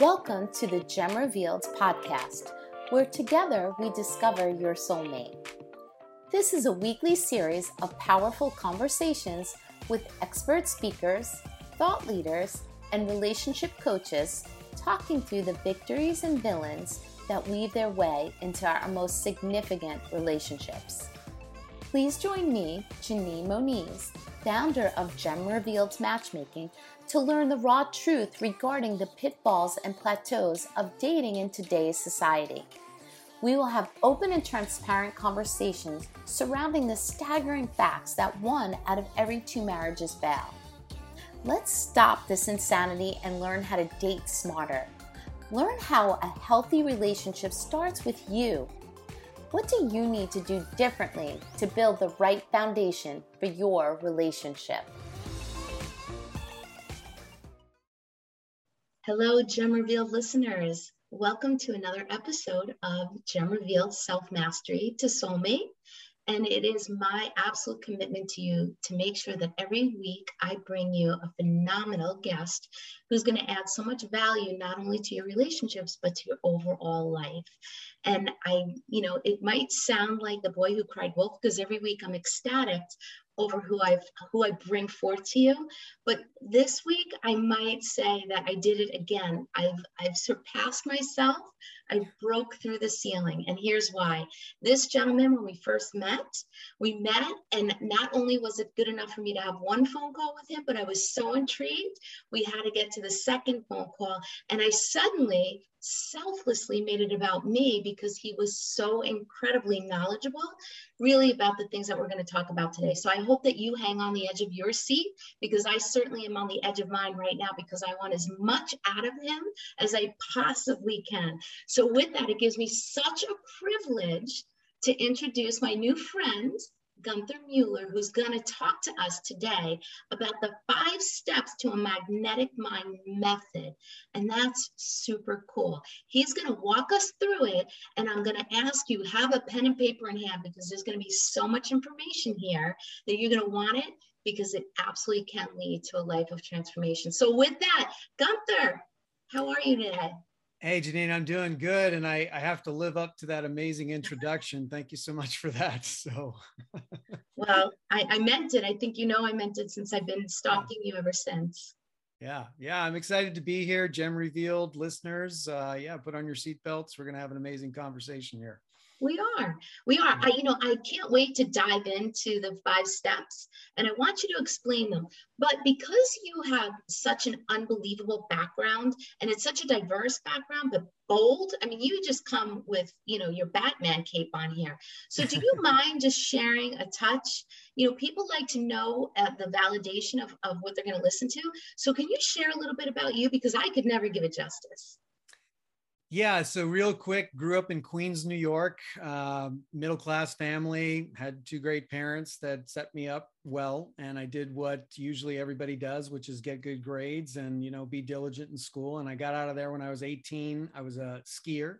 Welcome to the Gem Revealed podcast, where together we discover your soulmate. This is a weekly series of powerful conversations with expert speakers, thought leaders, and relationship coaches talking through the victories and villains that weave their way into our most significant relationships. Please join me, Janine Moniz, founder of Gem Revealed Matchmaking, to learn the raw truth regarding the pitfalls and plateaus of dating in today's society. We will have open and transparent conversations surrounding the staggering facts that one out of every two marriages fail. Let's stop this insanity and learn how to date smarter. Learn how a healthy relationship starts with you. What do you need to do differently to build the right foundation for your relationship? Hello, Gem Revealed listeners. Welcome to another episode of Gem Revealed Self Mastery to Soulmate. And it is my absolute commitment to you to make sure that every week I bring you a phenomenal guest who's going to add so much value, not only to your relationships, but to your overall life. And I, you know, it might sound like the boy who cried wolf because every week I'm ecstatic over who I've who I bring forth to you. But this week I might say that I did it again. I've I've surpassed myself. I broke through the ceiling. And here's why. This gentleman, when we first met, we met, and not only was it good enough for me to have one phone call with him, but I was so intrigued. We had to get to the second phone call. And I suddenly selflessly made it about me because he was so incredibly knowledgeable, really about the things that we're going to talk about today. So I hope that you hang on the edge of your seat because I certainly am on the edge of mine right now because I want as much out of him as I possibly can. So, with that, it gives me such a privilege to introduce my new friend, Gunther Mueller, who's going to talk to us today about the five steps to a magnetic mind method. And that's super cool. He's going to walk us through it. And I'm going to ask you, have a pen and paper in hand because there's going to be so much information here that you're going to want it because it absolutely can lead to a life of transformation. So, with that, Gunther, how are you today? Hey, Janine, I'm doing good. And I, I have to live up to that amazing introduction. Thank you so much for that. So, well, I, I meant it. I think you know I meant it since I've been stalking you ever since. Yeah, yeah, I'm excited to be here. Gem Revealed listeners, uh, yeah, put on your seatbelts. We're going to have an amazing conversation here. We are. We are. I, you know, I can't wait to dive into the five steps and I want you to explain them. But because you have such an unbelievable background and it's such a diverse background, but bold, I mean, you just come with, you know, your Batman cape on here. So do you mind just sharing a touch? You know, people like to know uh, the validation of, of what they're going to listen to. So can you share a little bit about you? Because I could never give it justice. Yeah, so real quick, grew up in Queens, New York, uh, middle class family, had two great parents that set me up well, and I did what usually everybody does, which is get good grades and you know be diligent in school. And I got out of there when I was 18. I was a skier,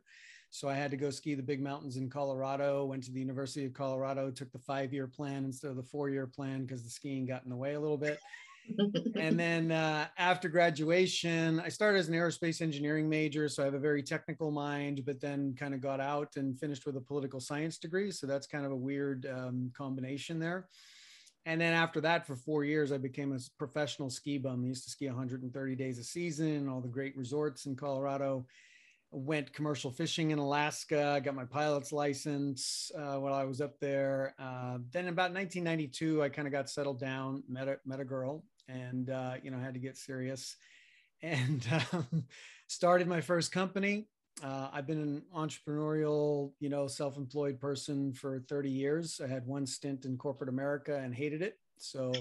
so I had to go ski the big mountains in Colorado. Went to the University of Colorado, took the five year plan instead of the four year plan because the skiing got in the way a little bit and then uh, after graduation, I started as an aerospace engineering major. So I have a very technical mind, but then kind of got out and finished with a political science degree. So that's kind of a weird um, combination there. And then after that, for four years, I became a professional ski bum. I used to ski 130 days a season, all the great resorts in Colorado. Went commercial fishing in Alaska, got my pilot's license uh, while I was up there. Uh, then, about 1992, I kind of got settled down, met a, met a girl, and uh, you know had to get serious. And um, started my first company. Uh, i've been an entrepreneurial you know self-employed person for 30 years. I had one stint in corporate america and hated it so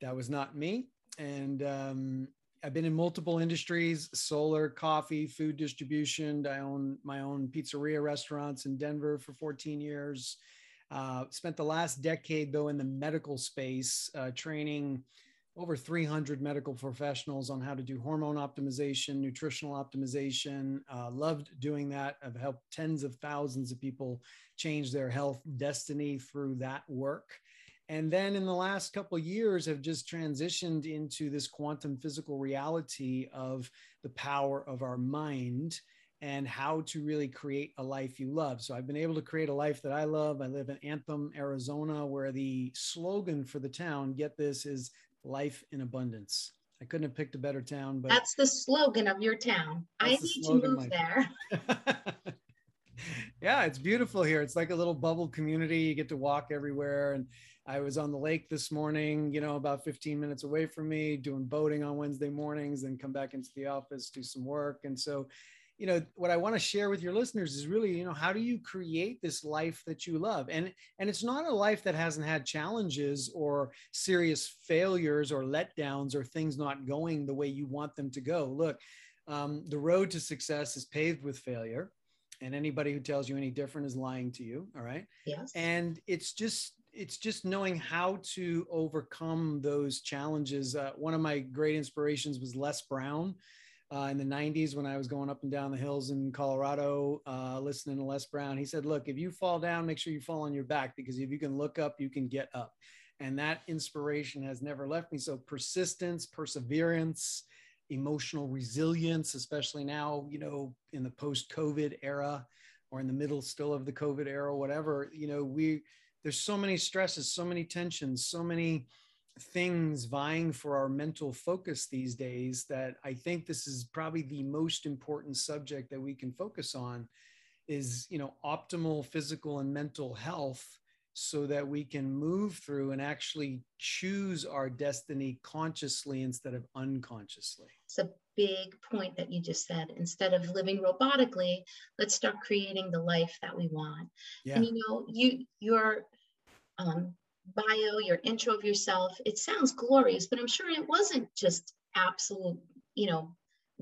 that was not me. And um, i've been in multiple industries solar coffee food distribution. I own my own pizzeria restaurants in denver for 14 years. Uh, spent the last decade though in the medical space uh, training over 300 medical professionals on how to do hormone optimization, nutritional optimization. Uh, loved doing that. I've helped tens of thousands of people change their health destiny through that work. and then in the last couple years have just transitioned into this quantum physical reality of the power of our mind and how to really create a life you love. So I've been able to create a life that I love. I live in Anthem, Arizona, where the slogan for the town, get this, is life in abundance. I couldn't have picked a better town, but that's the slogan of your town. I need to move there. yeah, it's beautiful here. It's like a little bubble community. You get to walk everywhere. And I was on the lake this morning, you know, about 15 minutes away from me, doing boating on Wednesday mornings, then come back into the office, do some work. And so, you know, what I want to share with your listeners is really, you know, how do you create this life that you love? And and it's not a life that hasn't had challenges or serious failures or letdowns or things not going the way you want them to go. Look, um, the road to success is paved with failure and anybody who tells you any different is lying to you all right yes and it's just it's just knowing how to overcome those challenges. Uh, one of my great inspirations was Les Brown. Uh, in the 90s, when I was going up and down the hills in Colorado, uh, listening to Les Brown, he said, Look, if you fall down, make sure you fall on your back because if you can look up, you can get up. And that inspiration has never left me. So, persistence, perseverance, emotional resilience, especially now, you know, in the post COVID era or in the middle still of the COVID era, whatever, you know, we, there's so many stresses, so many tensions, so many things vying for our mental focus these days that I think this is probably the most important subject that we can focus on is, you know, optimal physical and mental health so that we can move through and actually choose our destiny consciously instead of unconsciously. It's a big point that you just said. Instead of living robotically, let's start creating the life that we want. Yeah. And you know, you your um, bio, your intro of yourself, it sounds glorious, but I'm sure it wasn't just absolute, you know,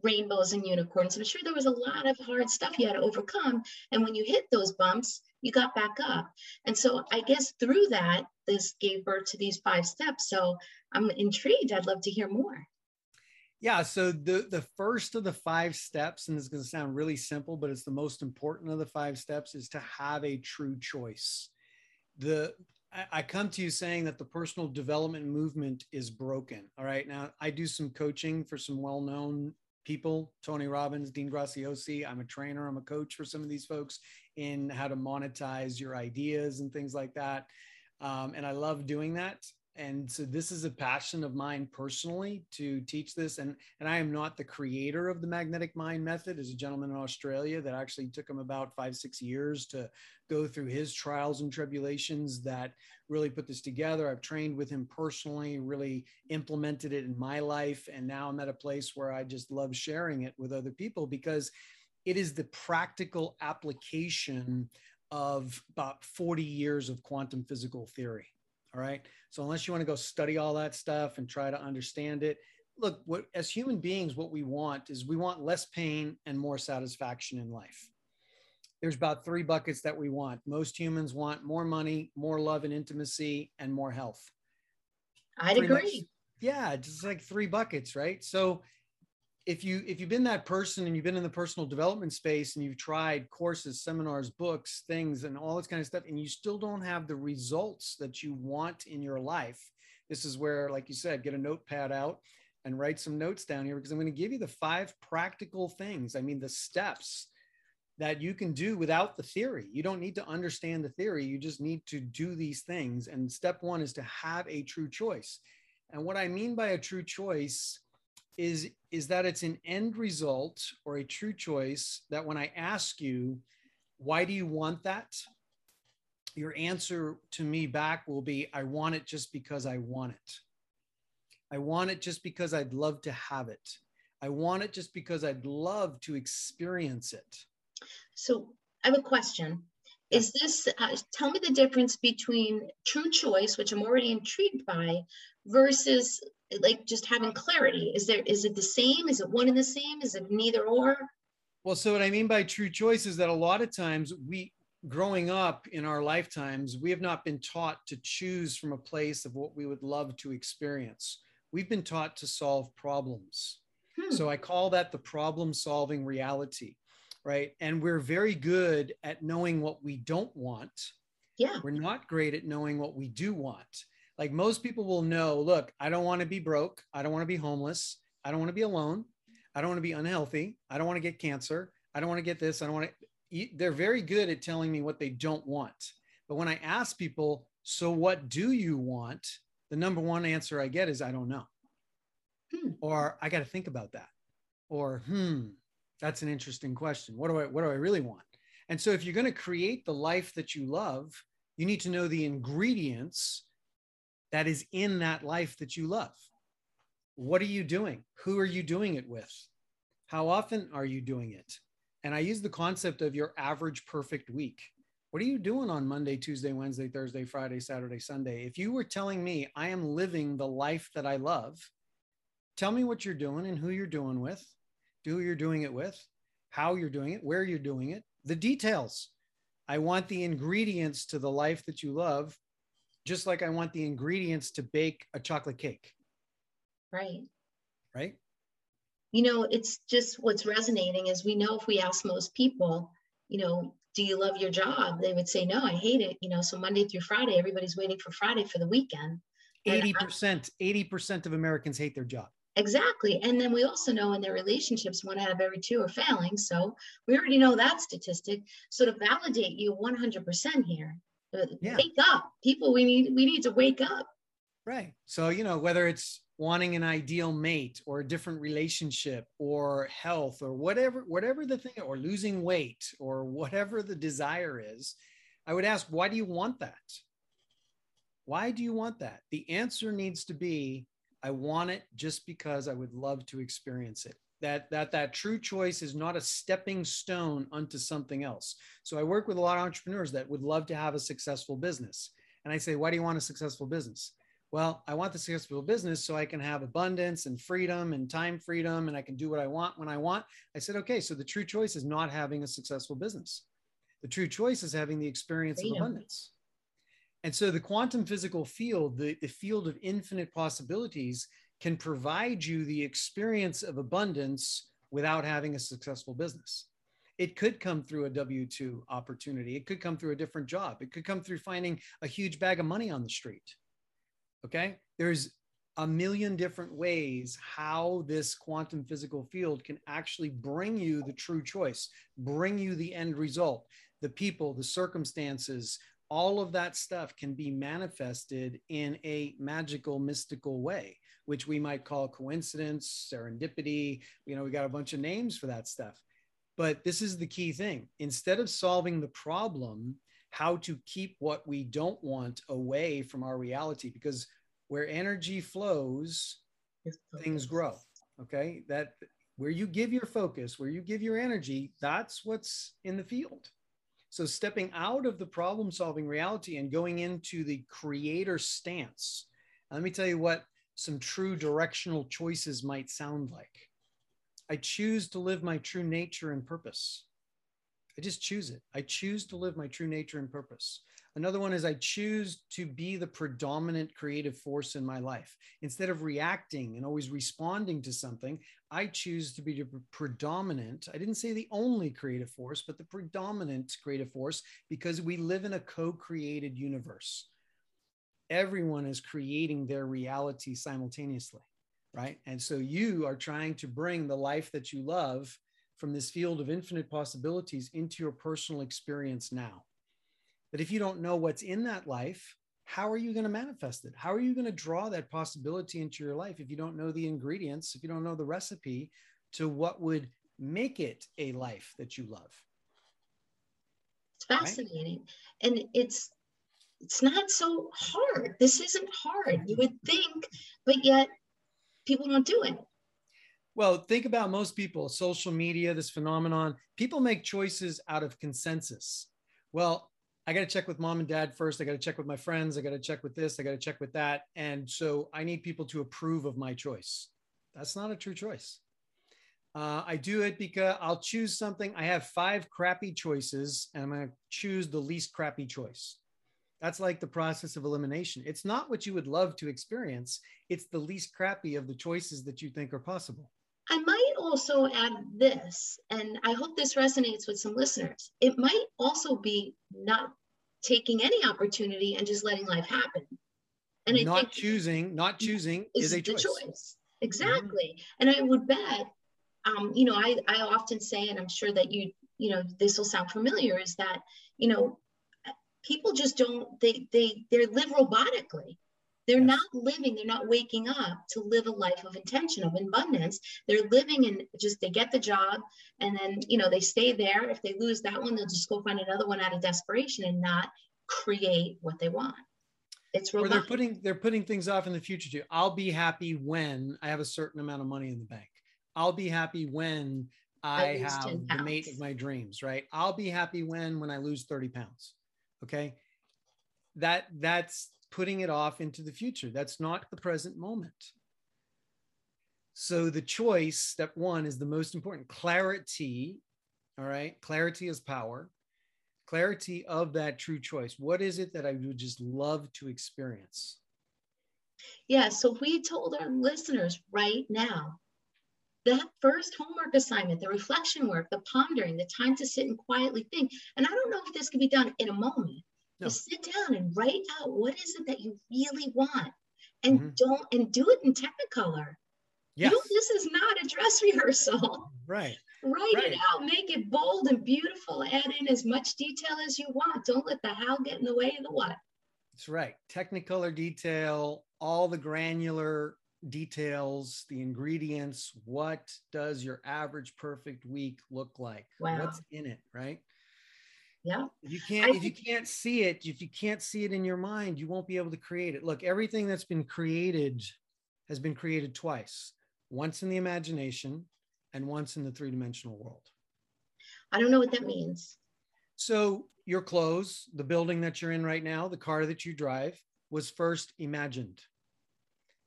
rainbows and unicorns. I'm sure there was a lot of hard stuff you had to overcome. And when you hit those bumps, you got back up. And so I guess through that, this gave birth to these five steps. So I'm intrigued. I'd love to hear more. Yeah, so the the first of the five steps, and this is going to sound really simple, but it's the most important of the five steps, is to have a true choice. The I come to you saying that the personal development movement is broken. All right. Now, I do some coaching for some well known people Tony Robbins, Dean Graziosi. I'm a trainer, I'm a coach for some of these folks in how to monetize your ideas and things like that. Um, and I love doing that and so this is a passion of mine personally to teach this. And and i am not the creator of the magnetic mind method. As a gentleman in australia that actually took him about five six years to go through his trials and tribulations that really put this together. I've trained with him personally really implemented it in my life. And now i'm at a place where i just love sharing it with other people because it is the practical application of about 40 years of quantum physical theory all right. So unless you want to go study all that stuff and try to understand it, look, what as human beings, what we want is we want less pain and more satisfaction in life. There's about three buckets that we want. Most humans want more money, more love and intimacy, and more health. I'd Pretty agree. Much, yeah, just like three buckets, right? So if you if you've been that person and you've been in the personal development space and you've tried courses seminars books things and all this kind of stuff and you still don't have the results that you want in your life this is where like you said get a notepad out and write some notes down here because i'm going to give you the five practical things i mean the steps that you can do without the theory. You don't need to understand the theory you just need to do these things and step one is to have a true choice. And what i mean by a true choice is is that it's an end result or a true choice that when I ask you, why do you want that? Your answer to me back will be, I want it just because I want it. I want it just because I'd love to have it. I want it just because I'd love to experience it. So I have a question. Is this, uh, tell me the difference between true choice, which I'm already intrigued by, versus like just having clarity. Is there is it the same? Is it one and the same? Is it neither or? Well so what i mean by true choice is that a lot of times we growing up in our lifetimes we have not been taught to choose from a place of what we would love to experience. We've been taught to solve problems. Hmm. so i call that the problem solving reality right? And we're very good at knowing what we don't want. Yeah. We're not great at knowing what we do want Like most people will know, look, I don't want to be broke. I don't want to be homeless. I don't want to be alone. I don't want to be unhealthy. I don't want to get cancer. I don't want to get this. I don't want to. eat. They're very good at telling me what they don't want. But when I ask people, so what do you want? The number one answer I get is, I don't know. Hmm. Or I got to think about that. Or, hmm, that's an interesting question. What do I, what do I really want? And so if you're going to create the life that you love, you need to know the ingredients that is in that life that you love. What are you doing? Who are you doing it with? How often are you doing it? And I use the concept of your average perfect week. What are you doing on Monday, Tuesday, Wednesday, Thursday, Friday, Saturday, Sunday? If you were telling me I am living the life that I love, tell me what you're doing and who you're doing with, who you're doing it with, how you're doing it, where you're doing it, the details. I want the ingredients to the life that you love, just like I want the ingredients to bake a chocolate cake. Right. Right. You know, it's just what's resonating is we know if we ask most people, you know, do you love your job? They would say, no, I hate it. You know, so Monday through Friday, everybody's waiting for Friday for the weekend. 80%, 80% of Americans hate their job. Exactly. And then we also know in their relationships, one out of every two are failing. So we already know that statistic. So to validate you 100% here, yeah. wake up. People, we need we need to wake up. Right. So, you know, whether it's wanting an ideal mate or a different relationship or health or whatever, whatever the thing, or losing weight or whatever the desire is, I would ask, why do you want that? Why do you want that? The answer needs to be I want it just because I would love to experience it. That that that true choice is not a stepping stone unto something else. So I work with a lot of entrepreneurs that would love to have a successful business. And I say, why do you want a successful business? Well, I want the successful business so I can have abundance and freedom and time freedom and I can do what I want when I want. I said, okay, so the true choice is not having a successful business. The true choice is having the experience freedom. of abundance. And so the quantum physical field, the, the field of infinite possibilities, can provide you the experience of abundance without having a successful business. It could come through a W 2 opportunity. It could come through a different job. It could come through finding a huge bag of money on the street. Okay. There's a million different ways how this quantum physical field can actually bring you the true choice, bring you the end result, the people, the circumstances, all of that stuff can be manifested in a magical, mystical way, which we might call coincidence, serendipity. You know, we got a bunch of names for that stuff. But this is the key thing. Instead of solving the problem, how to keep what we don't want away from our reality, because where energy flows, things grow. Okay. That where you give your focus, where you give your energy, that's what's in the field. So stepping out of the problem solving reality and going into the creator stance. Let me tell you what some true directional choices might sound like. I choose to live my true nature and purpose. I just choose it. I choose to live my true nature and purpose. Another one is I choose to be the predominant creative force in my life. Instead of reacting and always responding to something, I choose to be the predominant, I didn't say the only creative force, but the predominant creative force because we live in a co created universe. Everyone is creating their reality simultaneously, right? And so you are trying to bring the life that you love from this field of infinite possibilities into your personal experience now But if you don't know what's in that life, how are you going to manifest it? How are you going to draw that possibility into your life if you don't know the ingredients, if you don't know the recipe to what would make it a life that you love? It's fascinating. Right? And it's it's not so hard. This isn't hard. You would think, but yet people don't do it. Well, think about most people, social media, this phenomenon. People make choices out of consensus. Well, I got to check with mom and dad first. I got to check with my friends. I got to check with this. I got to check with that. And so I need people to approve of my choice. That's not a true choice. Uh, I do it because I'll choose something. I have five crappy choices and I'm going to choose the least crappy choice. That's like the process of elimination. It's not what you would love to experience, it's the least crappy of the choices that you think are possible. I might also add this, and I hope this resonates with some listeners. It might also be not taking any opportunity and just letting life happen And I not choosing, not choosing is, is a choice. choice. Exactly. And I would bet, um, you know, I, I often say, and I'm sure that you, you know, this will sound familiar, is that, you know, people just don't, they, they, they live robotically. They're Yes. not living, they're not waking up to live a life of intention, of abundance. They're living in just, they get the job and then, you know, they stay there. If they lose that one, they'll just go find another one out of desperation and not create what they want. It's Or they're putting they're putting things off in the future too. I'll be happy when I have a certain amount of money in the bank. I'll be happy when I, have the mate of my dreams, right? I'll be happy when when I lose 30 pounds. Okay. That that's putting it off into the future. That's not the present moment. So the choice, step one, is the most important. Clarity. All right. Clarity is power. Clarity of that true choice. What is it that I would just love to experience? Yeah, so we told our listeners right now that first homework assignment, the reflection work, the pondering, the time to sit and quietly think. And I don't know if this can be done in a moment. No. Just sit down and write out what is it that you really want and Mhm. don't and do it in technicolor. Yes. You this is not a dress rehearsal. Right. Write Right. it out, make it bold and beautiful, add in as much detail as you want. Don't let the how get in the way of the what. That's right. Technicolor detail, all the granular details, the ingredients. What does your average perfect week look like? Wow. What's in it, right? Yeah. If you can't, I if you can't see it, if you can't see it in your mind, you won't be able to create it. Look, everything that's been created has been created twice. Once in the imagination and once in the three-dimensional world. I don't know what that means. So your clothes, the building that you're in right now, the car that you drive was first imagined.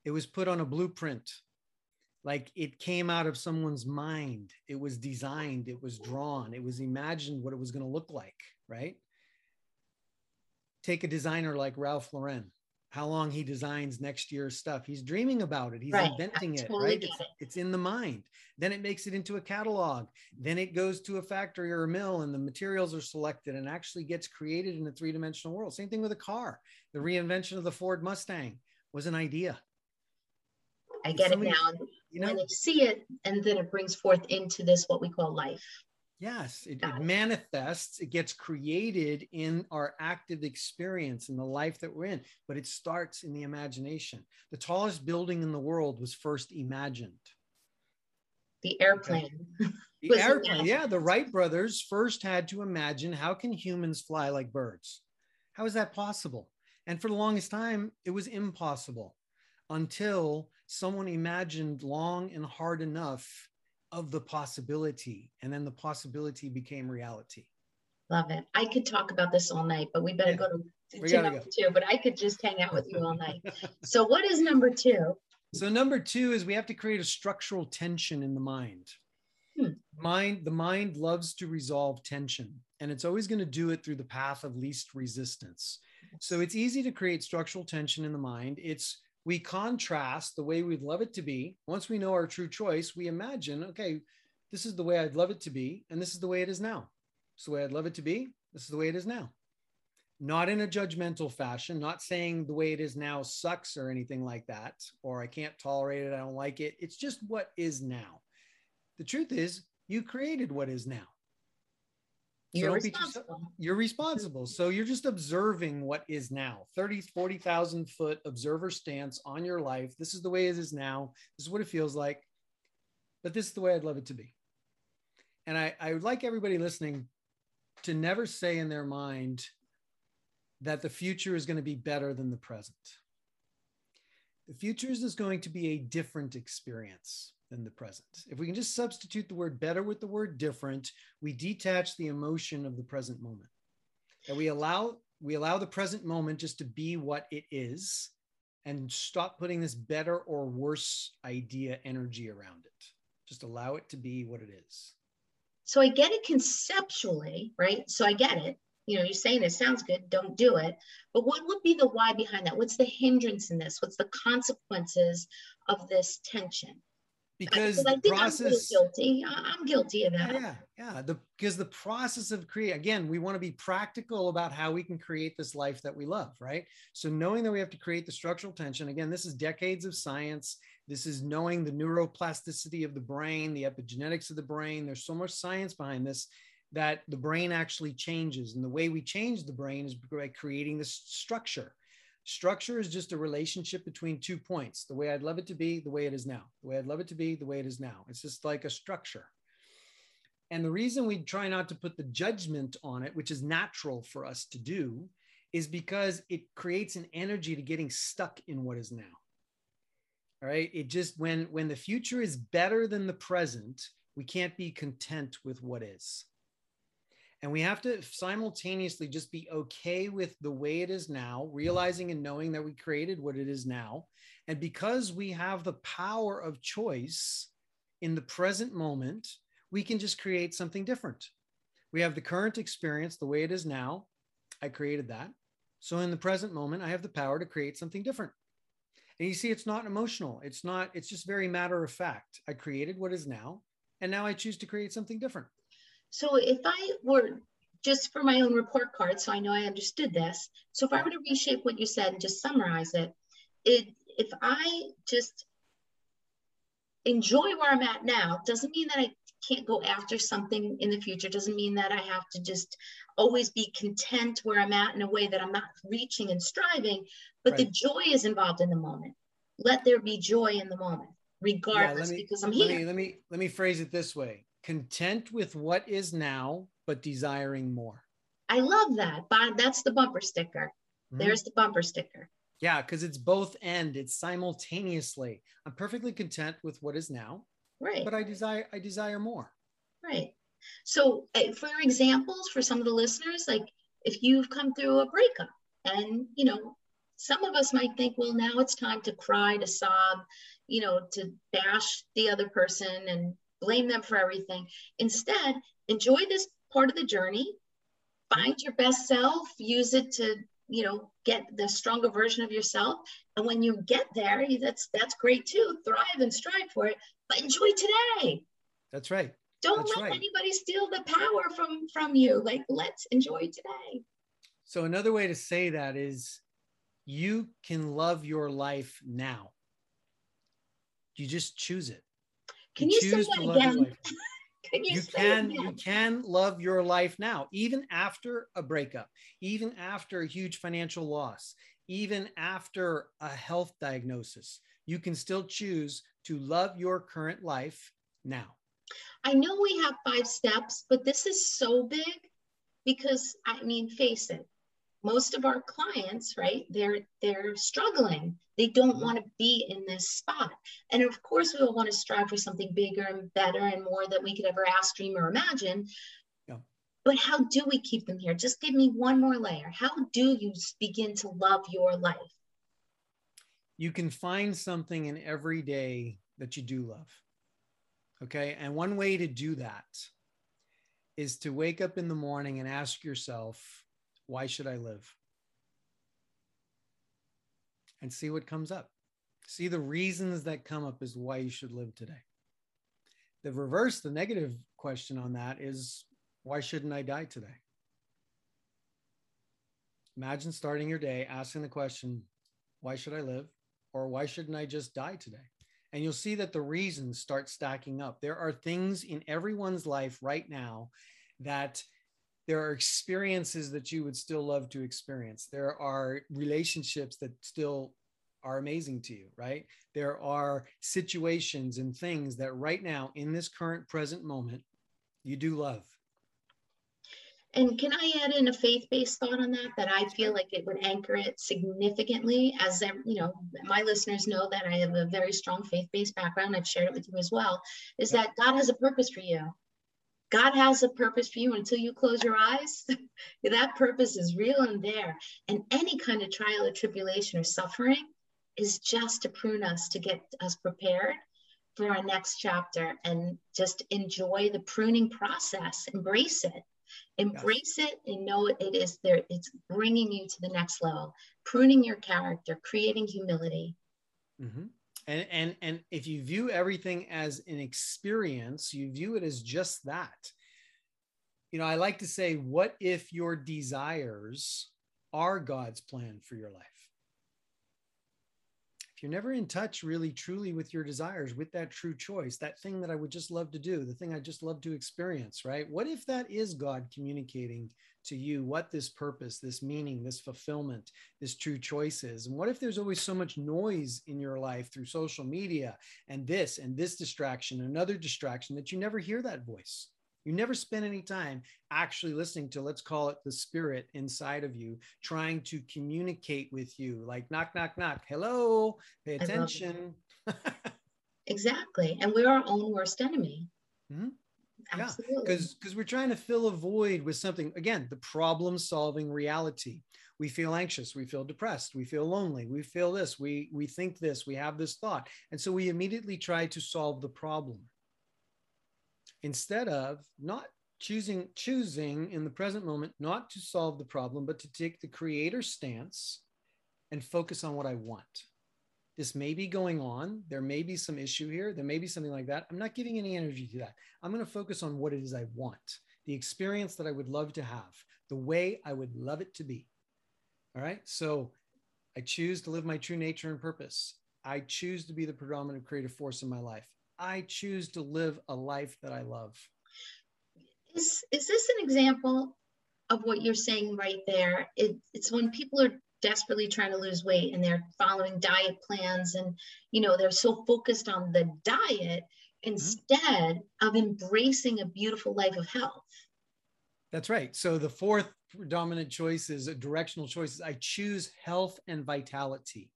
It was put on a blueprint. Like it came out of someone's mind. It was designed, it was drawn, it was imagined what it was going to look like, right? Take a designer like Ralph Lauren. How long he designs next year's stuff. He's dreaming about it. He's Right. Inventing it, totally right? It's, it. it's in the mind. Then it makes it into a catalog. Then it goes to a factory or a mill and the materials are selected and actually gets created in a three dimensional world. Same thing with a car. The reinvention of the Ford Mustang was an idea. I get it now. You know, when they see it, and then it brings forth into this what we call life. yes, it, it manifests, it gets created in our active experience in the life that we're in, but it starts in the imagination. The tallest building in the world was first imagined. The airplane. The airplane, imagined. yeah, the Wright brothers first had to imagine how can humans fly like birds? How is that possible? And for the longest time, it was impossible until someone imagined long and hard enough of the possibility. And then the possibility became reality. Love it. I could talk about this all night, but we better Yeah. go to, to number go. two. But I could just hang out with you all night. So, what is number two? So number two is we have to create a structural tension in the mind. Hmm. Mind, the mind loves to resolve tension, and it's always going to do it through the path of least resistance. So it's easy to create structural tension in the mind. It's we contrast the way we'd love it to be. Once we know our true choice, we imagine, okay, this is the way I'd love it to be, and this is the way it is now. It's the way I'd love it to be. This is the way it is now. Not in a judgmental fashion, not saying the way it is now sucks or anything like that, or I can't tolerate it, I don't like it. It's just what is now. The truth is, you created what is now. So You're beat responsible. you're responsible. So you're just observing what is now 30, 40,000 foot observer stance on your life. This is the way it is now. This is what it feels like. But this is the way I'd love it to be. And I, I would like everybody listening to never say in their mind that the future is going to be better than the present. The future is going to be a different experience than the present. If we can just substitute the word better with the word different, we detach the emotion of the present moment. And we allow we allow the present moment just to be what it is and stop putting this better or worse idea energy around it. Just allow it to be what it is. So, I get it conceptually, right? So, I get it. You know, you're saying it sounds good, don't do it. But what would be the why behind that? What's the hindrance in this? What's the consequences of this tension? Because I, the think process I'm guilty. I'm guilty of that. Yeah, yeah. The because the process of create again, we want to be practical about how we can create this life that we love, right? So knowing that we have to create the structural tension. Again, this is decades of science. This is knowing the neuroplasticity of the brain, the epigenetics of the brain. There's so much science behind this that the brain actually changes, and the way we change the brain is by creating this structure. Structure is just a relationship between two points the way I'd love it to be, the way it is now. The way I'd love it to be, the way it is now. It's just like a structure. And the reason we try not to put the judgment on it, which is natural for us to do, is because it creates an energy to getting stuck in what is now. All right. It just, when, when the future is better than the present, we can't be content with what is. And we have to simultaneously just be okay with the way it is now, realizing and knowing that we created what it is now. And because we have the power of choice in the present moment, we can just create something different. We have the current experience the way it is now. I created that. So in the present moment, I have the power to create something different. And you see, it's not emotional. It's not, it's just very matter of fact. I created what is now, and now I choose to create something different. So if I were just for my own report card, so I know I understood this. So if I were to reshape what you said and just summarize it, it if I just enjoy where I'm at now, doesn't mean that I can't go after something in the future. Doesn't mean that I have to just always be content where I'm at in a way that I'm not reaching and striving, but right. the joy is involved in the moment. Let there be joy in the moment, regardless, yeah, me, because I'm here. Let me, let me let me phrase it this way content with what is now, but desiring more. I love that. That's the bumper sticker. Mm-hmm. There's the bumper sticker. Yeah, because it's both and it's simultaneously. I'm perfectly content with what is now. Right. But I desire I desire more. Right. So eh, for examples for some of the listeners, like if you've come through a breakup and you know, some of us might think, well, now it's time to cry, to sob, you know, to bash the other person and blame them for everything. Instead, enjoy this part of the journey, find your best self, use it to, you know, get the stronger version of yourself. And when you get there, that's that's great too. Thrive and strive for it, but enjoy today. That's right. Don't that's let right. anybody steal the power from from you. Like let's enjoy today. So another way to say that is you can love your life now. You just choose it. Can you, you say that again? can you, you can you can love your life now, even after a breakup, even after a huge financial loss, even after a health diagnosis. You can still choose to love your current life now. I know we have five steps, but this is so big because I mean, face it, most of our clients right they're they're struggling. They don't mm-hmm. want to be in this spot. And of course we all want to strive for something bigger and better and more than we could ever ask dream or imagine. Yeah. but how do we keep them here? Just give me one more layer. How do you begin to love your life? You can find something in every day that you do love okay? And one way to do that is to wake up in the morning and ask yourself why should I live? And see what comes up. See the reasons that come up is why you should live today. The reverse, the negative question on that is why shouldn't I die today? Imagine starting your day asking the question, why should I live? Or why shouldn't I just die today? And you'll see that the reasons start stacking up. There are things in everyone's life right now that there are experiences that you would still love to experience there are relationships that still are amazing to you right there are situations and things that right now in this current present moment you do love and can I add in a faith-based thought on that? That I feel like it would anchor it significantly. As um, you know, my listeners know that I have a very strong faith-based background. I've shared it with you as well. Is that God has a purpose for you, God has a purpose for you until you close your eyes. that purpose is real and there. And any kind of trial or tribulation or suffering is just to prune us to get us prepared for our next chapter and just enjoy the pruning process. Embrace it. Embrace yes. it and know it is there. It's bringing you to the next level, pruning your character, creating humility. Mm-hmm. And, and and if you view everything as an experience, you view it as just that. You know, I like to say, what if your desires are God's plan for your life? You're never in touch really truly with your desires, with that true choice, that thing that I would just love to do, the thing I just love to experience, right? What if that is God communicating to you what this purpose, this meaning, this fulfillment, this true choice is? And what if there's always so much noise in your life through social media and this and this distraction, another distraction that you never hear that voice? You never spend any time actually listening to, let's call it the spirit inside of you, trying to communicate with you, like knock, knock, knock. Hello, pay attention. exactly. And we're our own worst enemy. Mm-hmm. Absolutely. Yeah, because because we're trying to fill a void with something. Again, the problem solving reality. We feel anxious, we feel depressed, we feel lonely, we feel this, we we think this, we have this thought, and so we immediately try to solve the problem instead of not choosing choosing in the present moment not to solve the problem but to take the creator stance and focus on what i want. This may be going on. There may be some issue here. There may be something like that. I'm not giving any energy to that. I'm going to focus on what it is i want the experience that i would love to have the way i would love it to be. All right? So i choose to live my true nature and purpose. I choose to be the predominant creative force in my life I choose to live a life that I love. Is, is this an example of what you're saying right there? It, it's when people are desperately trying to lose weight and they're following diet plans and you know they're so focused on the diet mm-hmm. instead mm-hmm. of embracing a beautiful life of health that's right so the fourth dominant choice is a directional choice i choose health and vitality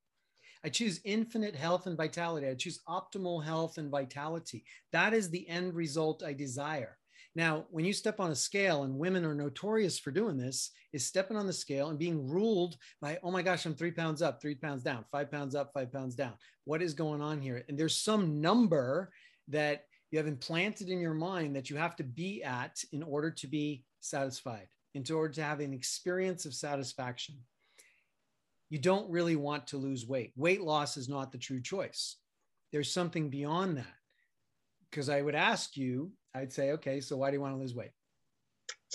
I choose infinite health and vitality. I choose optimal health and vitality. That is the end result I desire. Now, when you step on a scale, and women are notorious for doing this, is stepping on the scale and being ruled by, oh my gosh, I'm three pounds up, three pounds down, five pounds up, five pounds down. What is going on here? And there's some number that you have implanted in your mind that you have to be at in order to be satisfied, in order to have an experience of satisfaction you don't really want to lose weight. Weight loss is not the true choice. There's something beyond that. Because I would ask you, I'd say, okay, so why do you want to lose weight?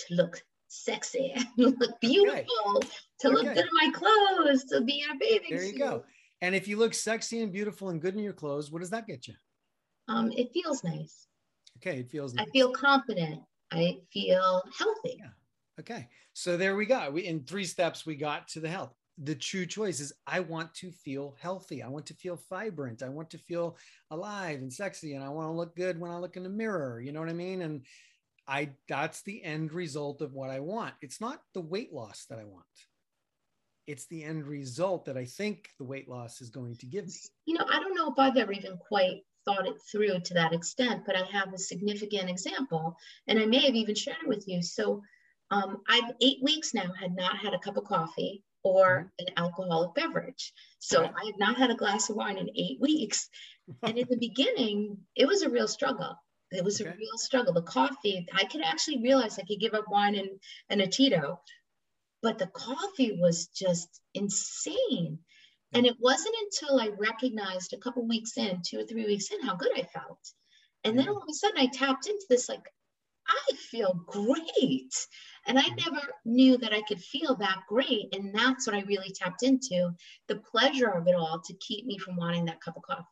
To look sexy, to look beautiful, okay. to look good in my clothes, to be in a bathing suit. There you suit. go. And if you look sexy and beautiful and good in your clothes, what does that get you? Um, it feels nice. Okay, it feels nice. I feel confident. I feel healthy. Yeah. Okay. So there we go. We in three steps we got to the health the true choice is I want to feel healthy. I want to feel vibrant. I want to feel alive and sexy. And I want to look good when I look in the mirror. You know what I mean? And I that's the end result of what I want. It's not the weight loss that I want. It's the end result that I think the weight loss is going to give me. You know, I don't know if I've ever even quite thought it through to that extent, but I have a significant example, and I may have even shared it with you. So um, I've eight weeks now had not had a cup of coffee or mm-hmm. an alcoholic beverage. So right. I had not had a glass of wine in eight weeks. and in the beginning, it was a real struggle. It was okay. a real struggle. The coffee, I could actually realize I could give up wine and, and a Tito, but the coffee was just insane. And it wasn't until I recognized a couple weeks in, two or three weeks in, how good I felt. And then all of a sudden I tapped into this like, I feel great. And I never knew that I could feel that great. And that's what I really tapped into the pleasure of it all to keep me from wanting that cup of coffee.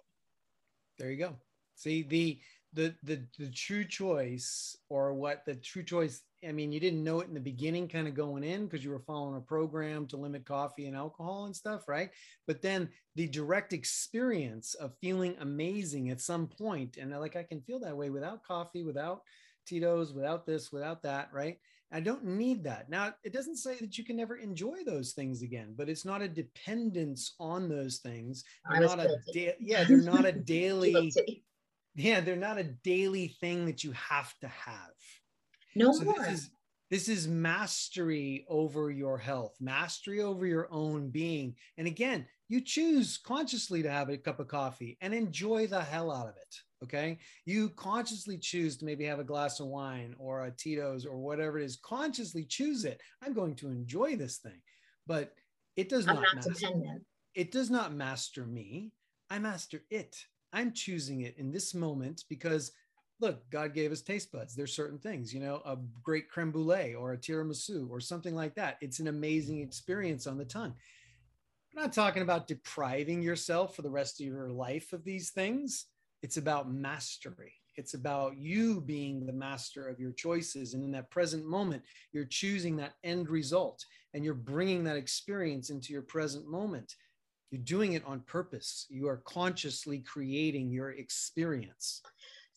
There you go. See, the, the, the, the true choice or what the true choice, I mean, you didn't know it in the beginning, kind of going in because you were following a program to limit coffee and alcohol and stuff, right? But then the direct experience of feeling amazing at some point, and like I can feel that way without coffee, without Tito's, without this, without that, right? I don't need that. Now, it doesn't say that you can never enjoy those things again, but it's not a dependence on those things. They're not a da- yeah, they're not a daily yeah, they're not a daily thing that you have to have. No so more. This is, this is mastery over your health, mastery over your own being. And again, you choose consciously to have a cup of coffee and enjoy the hell out of it. Okay. You consciously choose to maybe have a glass of wine or a Tito's or whatever it is. Consciously choose it. I'm going to enjoy this thing, but it does I'm not, not master, it does not master me. I master it. I'm choosing it in this moment because look, God gave us taste buds. There's certain things, you know, a great creme brulee or a tiramisu or something like that. It's an amazing experience on the tongue. I'm not talking about depriving yourself for the rest of your life of these things. It's about mastery. It's about you being the master of your choices. And in that present moment, you're choosing that end result and you're bringing that experience into your present moment. You're doing it on purpose. You are consciously creating your experience.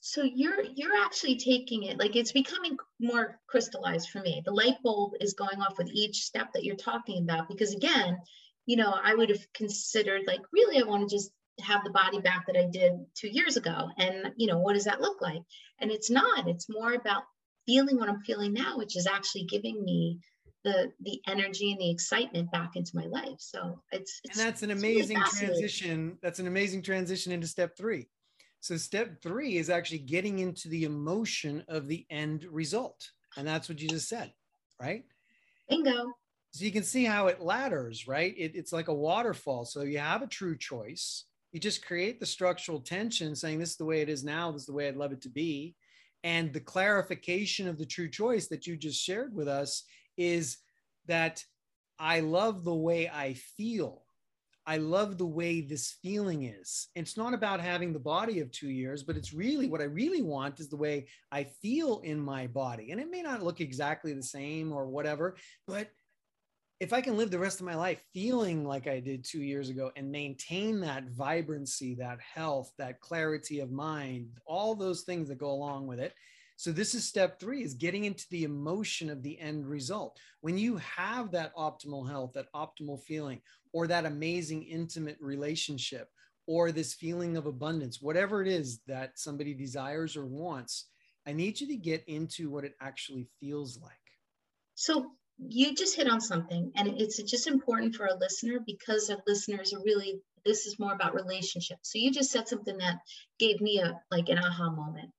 So you're you're actually taking it like it's becoming more crystallized for me. The light bulb is going off with each step that you're talking about because again, you know, I would have considered like really I want to just have the body back that I did 2 years ago and you know, what does that look like? And it's not. It's more about feeling what I'm feeling now, which is actually giving me the the energy and the excitement back into my life. So it's, it's and that's an amazing really transition. That's an amazing transition into step three. So step three is actually getting into the emotion of the end result, and that's what you just said, right? Bingo. So you can see how it ladders, right? It, it's like a waterfall. So you have a true choice. You just create the structural tension, saying this is the way it is now. This is the way I'd love it to be. And the clarification of the true choice that you just shared with us is that I love the way I feel. I love the way this feeling is. It's not about having the body of two years, but it's really what I really want is the way I feel in my body. And it may not look exactly the same or whatever, but if I can live the rest of my life feeling like I did two years ago and maintain that vibrancy, that health, that clarity of mind, all those things that go along with it, so this is step three is getting into the emotion of the end result. When you have that optimal health, that optimal feeling, or that amazing intimate relationship, or this feeling of abundance, whatever it is that somebody desires or wants, I need you to get into what it actually feels like. So you just hit on something, and it's just important for a listener because our listeners are really this is more about relationships. So you just said something that gave me a like an aha moment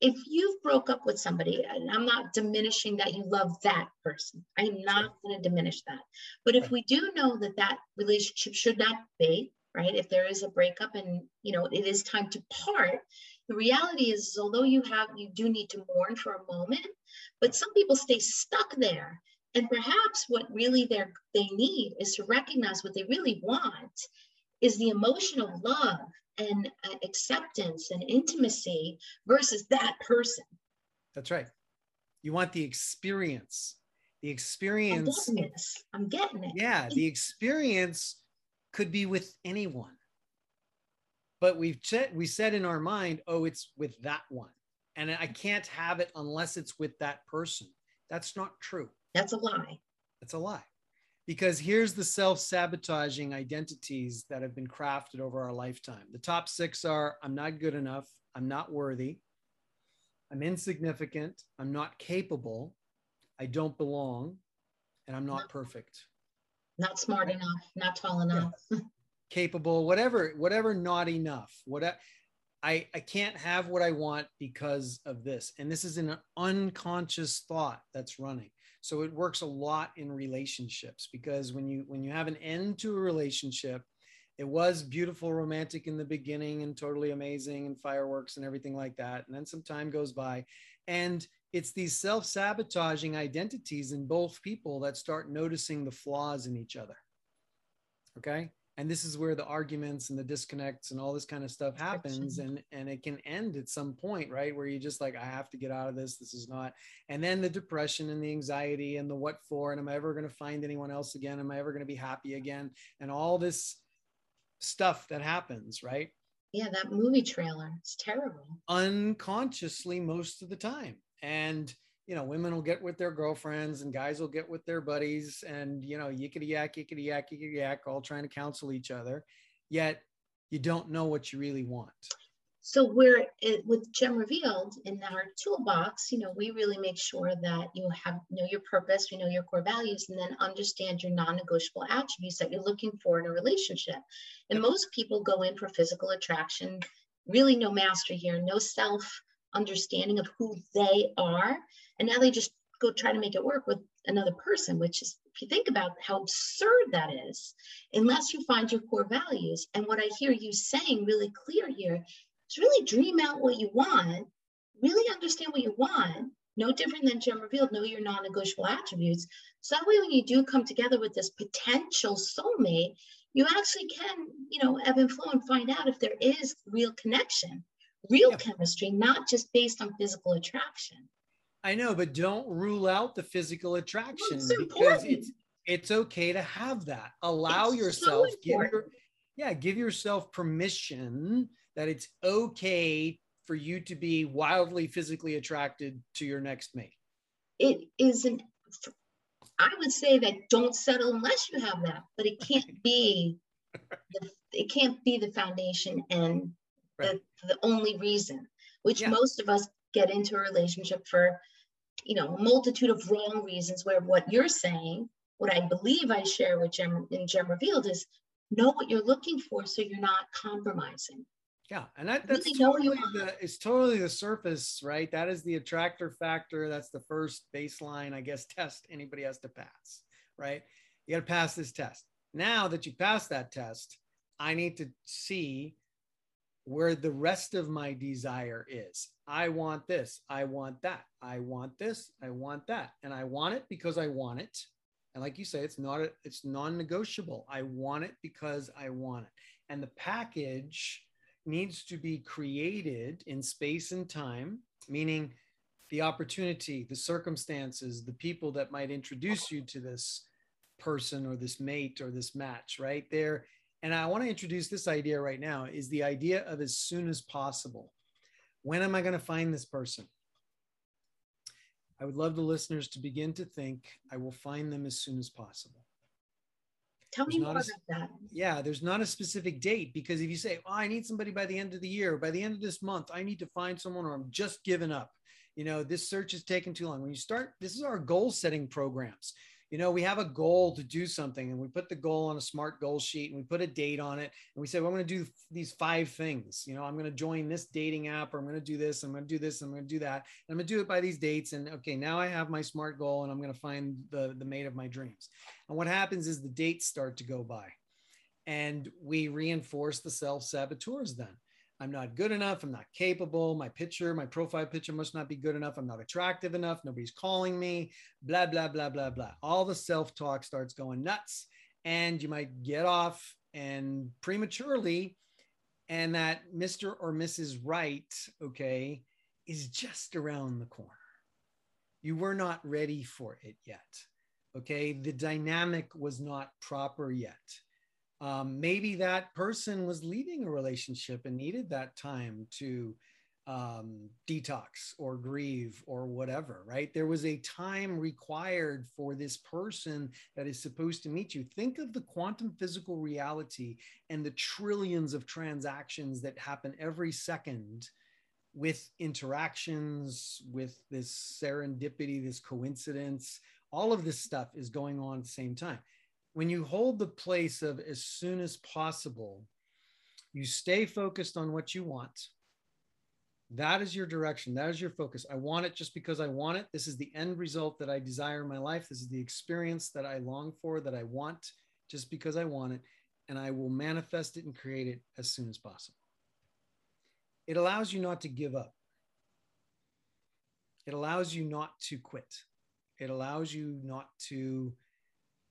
if you've broke up with somebody, and I'm not diminishing that you love that person, I'm not going to diminish that. But if we do know that that relationship should not be, right, if there is a breakup and you know it is time to part, the reality is, is although you have you do need to mourn for a moment, but some people stay stuck there. And perhaps what really they they need is to recognize what they really want is the emotion of love and uh, acceptance and intimacy versus that person. That's right. You want the experience. The experience. I'm getting, I'm getting it. Yeah, the experience could be with anyone. But we've said we said in our mind, oh, it's with that one. And I can't have it unless it's with that person. That's not true. That's a lie. That's a lie because here's the self-sabotaging identities that have been crafted over our lifetime the top six are i'm not good enough i'm not worthy i'm insignificant i'm not capable i don't belong and i'm not, not perfect not smart enough not tall enough yeah. capable whatever whatever not enough whatever I, I can't have what I want because of this. And this is an unconscious thought that's running. So it works a lot in relationships because when you when you have an end to a relationship it was beautiful romantic in the beginning and totally amazing and fireworks and everything like that. And then some time goes by and it's these self-sabotaging identities in both people that start noticing the flaws in each other. Okay and this is where the arguments and the disconnects and all this kind of stuff happens and and it can end at some point right where you just like i have to get out of this this is not and then the depression and the anxiety and the what for and am i ever going to find anyone else again? Am i ever going to be happy again? And all this stuff that happens right? Yeah that movie trailer it's terrible. Unconsciously most of the time and you know, women will get with their girlfriends and guys will get with their buddies and, you know, yickety yak, yickety yak, yickety yak, all trying to counsel each other. Yet you don't know what you really want. So we're with Gem Revealed in our toolbox, you know, we really make sure that you have know your purpose, you know your core values, and then understand your non-negotiable attributes that you're looking for in a relationship. And most people go in for physical attraction, really no mastery here, no self understanding of who they are and now they just go try to make it work with another person, which is, if you think about how absurd that is, unless you find your core values. And what I hear you saying really clear here is really dream out what you want, really understand what you want, no different than Gem revealed, know your non negotiable attributes. So that way, when you do come together with this potential soulmate, you actually can, you know, ebb and flow and find out if there is real connection, real yeah. chemistry, not just based on physical attraction. I know, but don't rule out the physical attraction well, because it's it's okay to have that. Allow it's yourself, so give your, yeah, give yourself permission that it's okay for you to be wildly physically attracted to your next mate? It isn't. I would say that don't settle unless you have that, but it can't be. The, it can't be the foundation and right. the, the only reason, which yeah. most of us get into a relationship for, you know, a multitude of wrong reasons. Where what you're saying, what I believe I share with Gem in Gem Revealed is know what you're looking for so you're not compromising. Yeah, and that, that's really totally the it's totally the surface, right? That is the attractor factor. That's the first baseline, I guess, test anybody has to pass, right? You got to pass this test. Now that you pass that test, I need to see where the rest of my desire is. I want this. I want that. I want this. I want that. And I want it because I want it. And like you say, it's not a, it's non-negotiable. I want it because I want it. And the package needs to be created in space and time, meaning the opportunity, the circumstances, the people that might introduce you to this person or this mate or this match, right there. And I want to introduce this idea right now is the idea of as soon as possible. When am I going to find this person? I would love the listeners to begin to think I will find them as soon as possible. Tell there's me more a, about that. Yeah, there's not a specific date because if you say, "Oh, I need somebody by the end of the year, by the end of this month, I need to find someone," or "I'm just giving up," you know, this search is taking too long. When you start, this is our goal setting programs you know, we have a goal to do something and we put the goal on a smart goal sheet and we put a date on it and we say, well, I'm going to do these five things. You know, I'm going to join this dating app or I'm going to do this, I'm going to do this, I'm going to do that. And I'm going to do it by these dates. And okay, now I have my smart goal and I'm going to find the, the mate of my dreams. And what happens is the dates start to go by and we reinforce the self saboteurs then. I'm not good enough. I'm not capable. My picture, my profile picture must not be good enough. I'm not attractive enough. Nobody's calling me, blah, blah, blah, blah, blah. All the self talk starts going nuts. And you might get off and prematurely. And that Mr. or Mrs. Right, okay, is just around the corner. You were not ready for it yet. Okay. The dynamic was not proper yet um, maybe that person was leaving a relationship and needed that time to um, detox or grieve or whatever, right? There was a time required for this person that is supposed to meet you. Think of the quantum physical reality and the trillions of transactions that happen every second with interactions, with this serendipity, this coincidence. All of this stuff is going on at the same time when you hold the place of as soon as possible, you stay focused on what you want. That is your direction. That is your focus. I want it just because I want it. This is the end result that I desire in my life. This is the experience that I long for, that I want just because I want it. And I will manifest it and create it as soon as possible. It allows you not to give up. It allows you not to quit. It allows you not to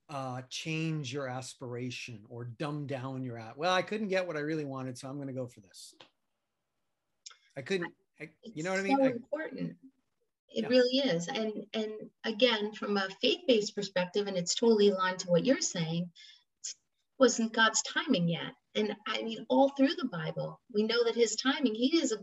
uh, change your aspiration or dumb down your at. Well, I couldn't get what I really wanted, so I'm going to go for this. I couldn't. I, you know what I mean? So important. It yeah. really is, and and again, from a faith-based perspective, and it's totally aligned to what you're saying. Wasn't God's timing yet? And I mean, all through the Bible, we know that His timing. He is a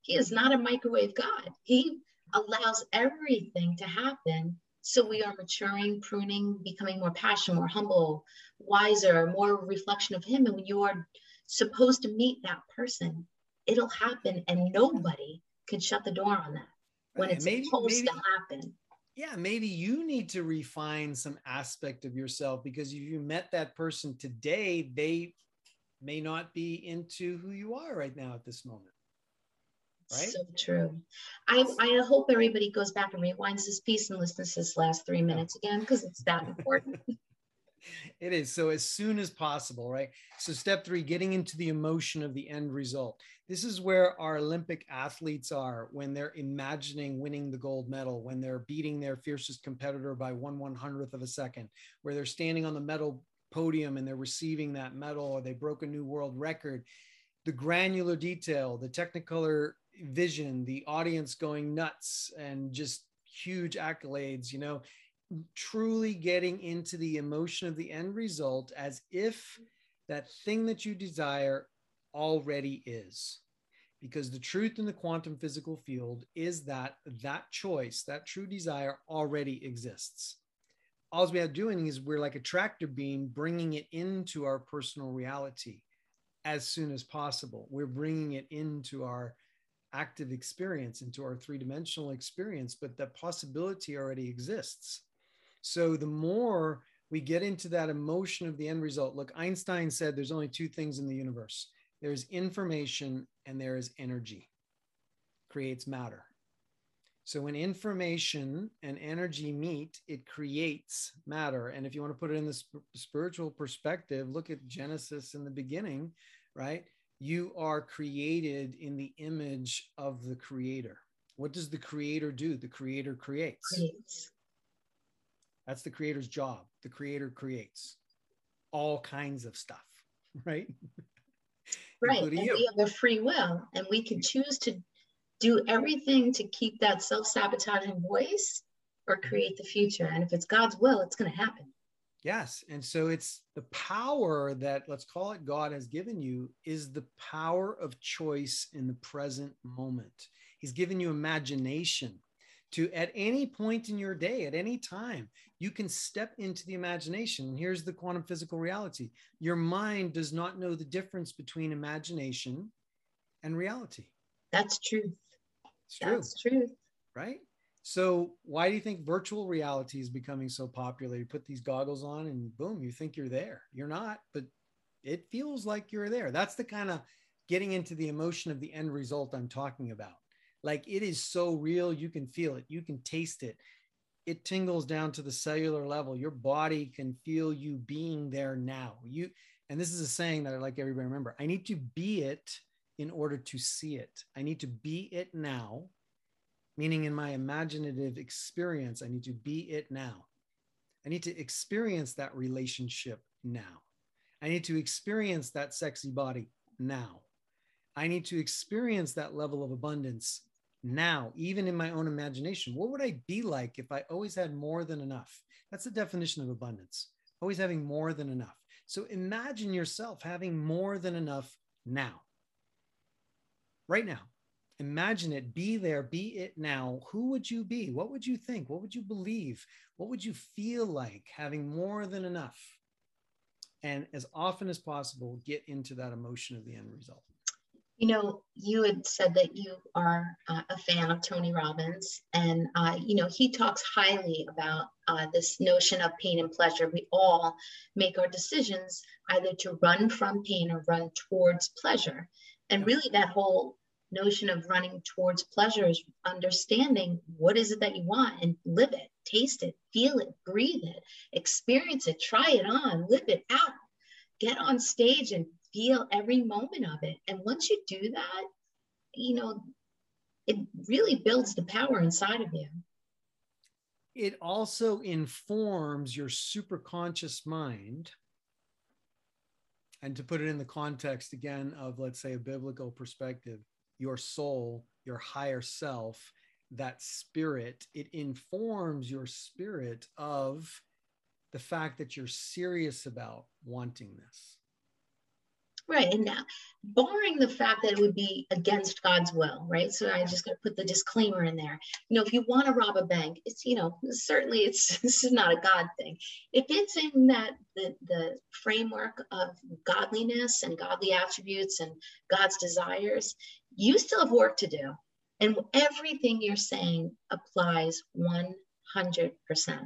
He is not a microwave God. He allows everything to happen so we are maturing, pruning, becoming more passionate, more humble, wiser, more reflection of Him. And when you are supposed to meet that person, it'll happen, and nobody can shut the door on that when it's maybe, supposed maybe, to happen. Yeah, maybe you need to refine some aspect of yourself because if you met that person today, they may not be into who you are right now at this moment. Right? So true. I, I hope everybody goes back and rewinds this piece and listens to this last three minutes again because it's that important. it is. So as soon as possible, right? So step three, getting into the emotion of the end result. This is where our Olympic athletes are when they're imagining winning the gold medal, when they're beating their fiercest competitor by one one hundredth of a second, where they're standing on the medal podium and they're receiving that medal or they broke a new world record. The granular detail, the technicolor vision, the audience going nuts and just huge accolades, you know, truly getting into the emotion of the end result as if that thing that you desire already is. Because the truth in the quantum physical field is that that choice, that true desire already exists. All we are doing is we're like a tractor beam bringing it into our personal reality as soon as possible. We're bringing it into our active experience, into our three dimensional experience, but that possibility already exists. So the more we get into that emotion of the end result, look, Einstein said there's only two things in the universe there's information and there is energy, creates matter. So when information and energy meet, it creates matter. And if you want to put it in the sp- spiritual perspective, look at Genesis in the beginning, right? You are created in the image of the creator. What does the creator do? The creator creates. creates. That's the creator's job. The creator creates all kinds of stuff, right? Right. and you. we have a free will, and we can choose to do everything to keep that self sabotaging voice or create the future. And if it's God's will, it's going to happen. Yes. And so it's the power that, let's call it God has given you, is the power of choice in the present moment. He's given you imagination to at any point in your day, at any time, you can step into the imagination. Here's the quantum physical reality your mind does not know the difference between imagination and reality. That's truth. It's true. That's truth. Right? So, why do you think virtual reality is becoming so popular? You put these goggles on and boom, you think you're there. You're not, but it feels like you're there. That's the kind of getting into the emotion of the end result I'm talking about. Like it is so real, you can feel it, you can taste it. It tingles down to the cellular level. Your body can feel you being there now. You and this is a saying that I like everybody remember. I need to be it in order to see it. I need to be it now, meaning in my imaginative experience, I need to be it now. I need to experience that relationship now. I need to experience that sexy body now. I need to experience that level of abundance now, even in my own imagination. What would I be like if I always had more than enough? That's the definition of abundance, always having more than enough. So imagine yourself having more than enough now, right now. Imagine it, be there, be it now. Who would you be? What would you think? What would you believe? What would you feel like having more than enough? And as often as possible, get into that emotion of the end result. You know, you had said that you are uh, a fan of Tony Robbins, and uh, you know he talks highly about uh, this notion of pain and pleasure. We all make our decisions either to run from pain or run towards pleasure, and really that whole notion of running towards pleasure is understanding what is it that you want and live it, taste it, feel it, breathe it, experience it, try it on, live it out. Get on stage and feel every moment of it. And once you do that, you know, it really builds the power inside of you. It also informs your superconscious mind. And to put it in the context again of, let's say, a biblical perspective, your soul, your higher self, that spirit, it informs your spirit of the fact that you're serious about wanting this. Right. And now, barring the fact that it would be against God's will, right? So I just got to put the disclaimer in there. You know, if you want to rob a bank, it's, you know, certainly it's, this is not a God thing. If it's in that, the, the framework of godliness and godly attributes and God's desires, you still have work to do. And everything you're saying applies 100%. Mm-hmm.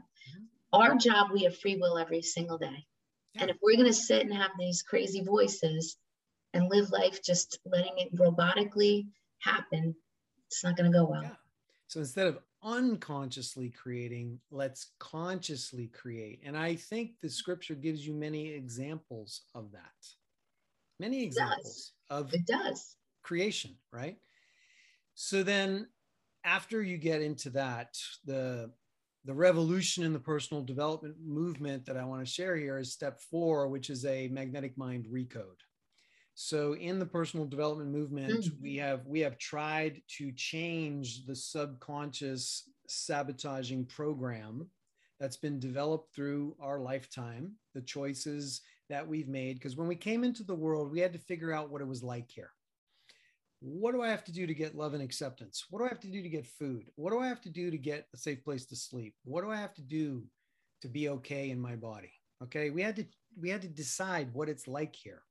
Our job, we have free will every single day. Yeah. And if we're going to sit and have these crazy voices and live life just letting it robotically happen, It's not going to go well. Yeah. So instead of unconsciously creating, let's consciously create. And I think the scripture gives you many examples of that. Many examples it of it does creation, right? So then after you get into that, the the revolution in the personal development movement that I want to share here is step four, which is a magnetic mind recode. So in the personal development movement, mm-hmm. we have we have tried to change the subconscious sabotaging program that's been developed through our lifetime, the choices that we've made. Because when we came into the world, we had to figure out what it was like here. What do I have to do to get love and acceptance? What do I have to do to get food? What do I have to do to get a safe place to sleep? What do I have to do to be okay in my body? Okay, we had to we had to decide what it's like here.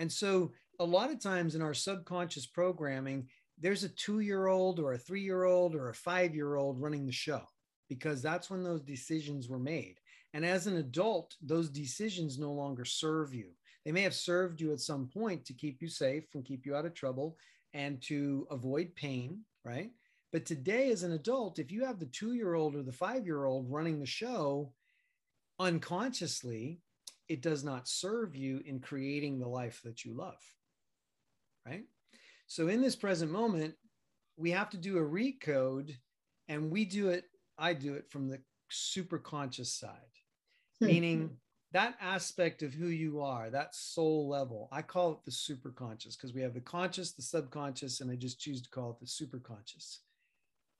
And so a lot of times in our subconscious programming, there's a two year old or a three year old or a five year old running the show because that's when those decisions were made. And as an adult, those decisions no longer serve you. They may have served you at some point to keep you safe and keep you out of trouble and to avoid pain, right? But today, as an adult, if you have the two year old or the five year old running the show unconsciously, it does not serve you in creating the life that you love. Right. So in this present moment, we have to do a recode and we do it, I do it from the super conscious side, hmm. meaning that aspect of who you are, that soul level. I call it the super conscious because we have the conscious, the subconscious, and I just choose to call it the super conscious.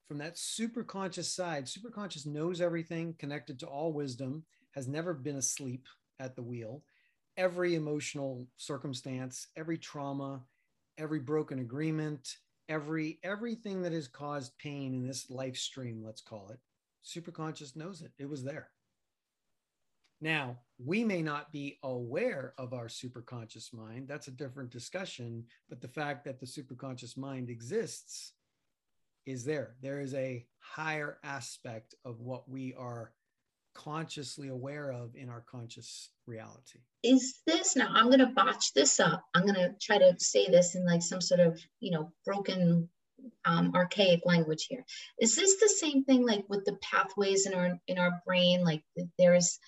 From that super conscious side, super conscious knows everything, connected to all wisdom, has never been asleep, at the wheel. Every emotional circumstance, every trauma, every broken agreement, every everything that has caused pain in this life stream, let's call it, superconscious knows it. It was there. Now, we may not be aware of our superconscious mind. That's a different discussion. But the fact that the superconscious mind exists is there. There is a higher aspect of what we are consciously aware of in our conscious reality. Is this now? I'm going to botch this up. I'm going to try to say this in like some sort of, you know, broken um, archaic language here. Is this the same thing like with the pathways in our in our brain? Like there's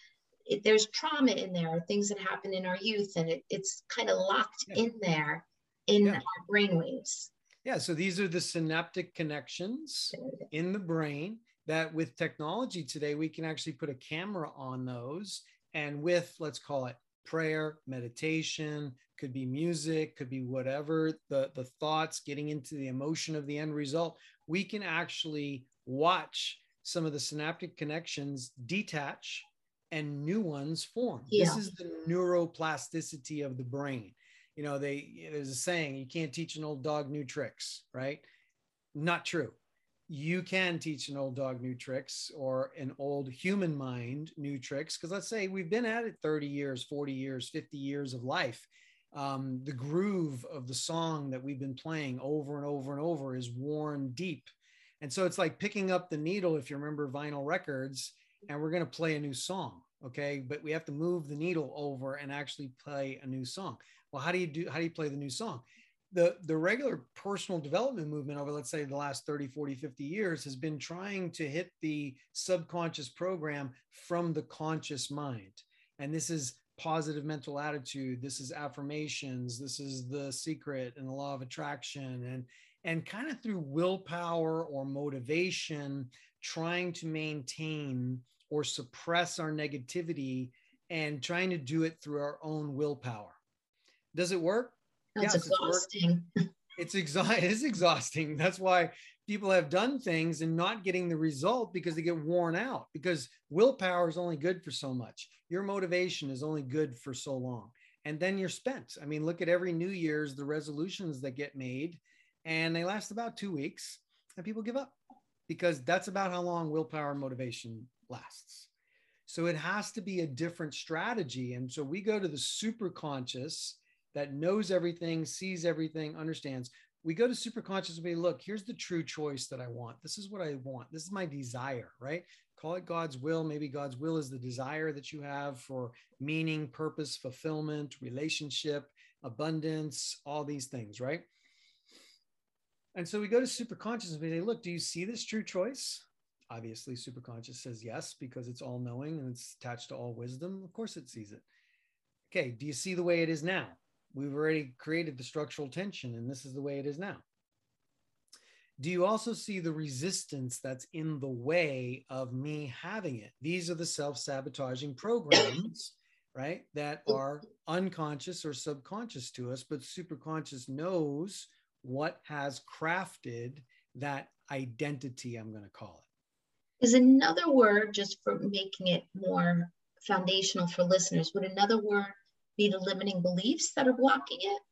there's trauma in there, things that happen in our youth, and it, it's kind of locked yeah. in there in yeah. our brain waves. Yeah, so these are the synaptic connections in the brain that with technology today, we can actually put a camera on those. And with, let's call it prayer, meditation, could be music, could be whatever, the, the thoughts, getting into the emotion of the end result, we can actually watch some of the synaptic connections detach and new ones form. Yeah. This is the neuroplasticity of the brain. You know, they there's a saying, you can't teach an old dog new tricks, right? Not true you can teach an old dog new tricks or an old human mind new tricks. Because let's say we've been at it 30 years, 40 years, 50 years of life. Um, the groove of the song that we've been playing over and over and over is worn deep. And so it's like picking up the needle, if you remember vinyl records, and we're going to play a new song. Okay. But we have to move the needle over and actually play a new song. Well, how do you do, how do you play the new song? the the regular personal development movement over let's say the last 30 40 50 years has been trying to hit the subconscious program from the conscious mind and this is positive mental attitude this is affirmations this is the secret and the law of attraction and and kind of through willpower or motivation trying to maintain or suppress our negativity and trying to do it through our own willpower does it work that's yes, exhausting. It's, it's exa- it is exhausting. That's why people have done things and not getting the result because they get worn out because willpower is only good for so much. Your motivation is only good for so long. And then you're spent. I mean, look at every New Year's, the resolutions that get made, and they last about two weeks, and people give up because that's about how long willpower and motivation lasts. So it has to be a different strategy. And so we go to the super conscious that knows everything, sees everything, understands. We go to superconscious and we look, here's the true choice that I want. This is what I want. This is my desire, right? Call it God's will. Maybe God's will is the desire that you have for meaning, purpose, fulfillment, relationship, abundance, all these things, right? And so we go to superconscious and we say, look, do you see this true choice? Obviously, superconscious says yes because it's all knowing and it's attached to all wisdom. Of course, it sees it. Okay, do you see the way it is now? We've already created the structural tension, and this is the way it is now. Do you also see the resistance that's in the way of me having it? These are the self sabotaging programs, right, that are unconscious or subconscious to us, but superconscious knows what has crafted that identity, I'm going to call it. Is another word, just for making it more foundational for listeners, would another word be the limiting beliefs that are blocking it?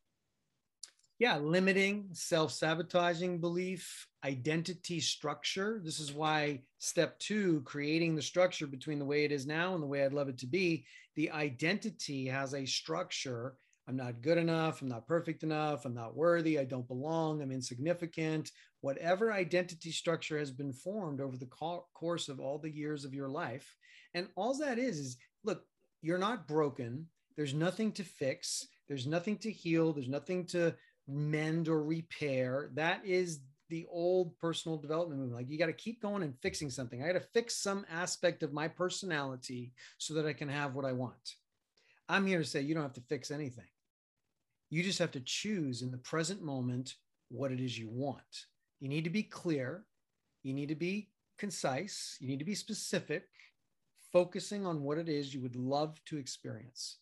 Yeah, limiting, self sabotaging belief, identity structure. This is why step two, creating the structure between the way it is now and the way I'd love it to be. The identity has a structure I'm not good enough. I'm not perfect enough. I'm not worthy. I don't belong. I'm insignificant. Whatever identity structure has been formed over the course of all the years of your life. And all that is, is look, you're not broken. There's nothing to fix. There's nothing to heal. There's nothing to mend or repair. That is the old personal development movement. Like you got to keep going and fixing something. I got to fix some aspect of my personality so that I can have what I want. I'm here to say you don't have to fix anything. You just have to choose in the present moment what it is you want. You need to be clear. You need to be concise. You need to be specific, focusing on what it is you would love to experience.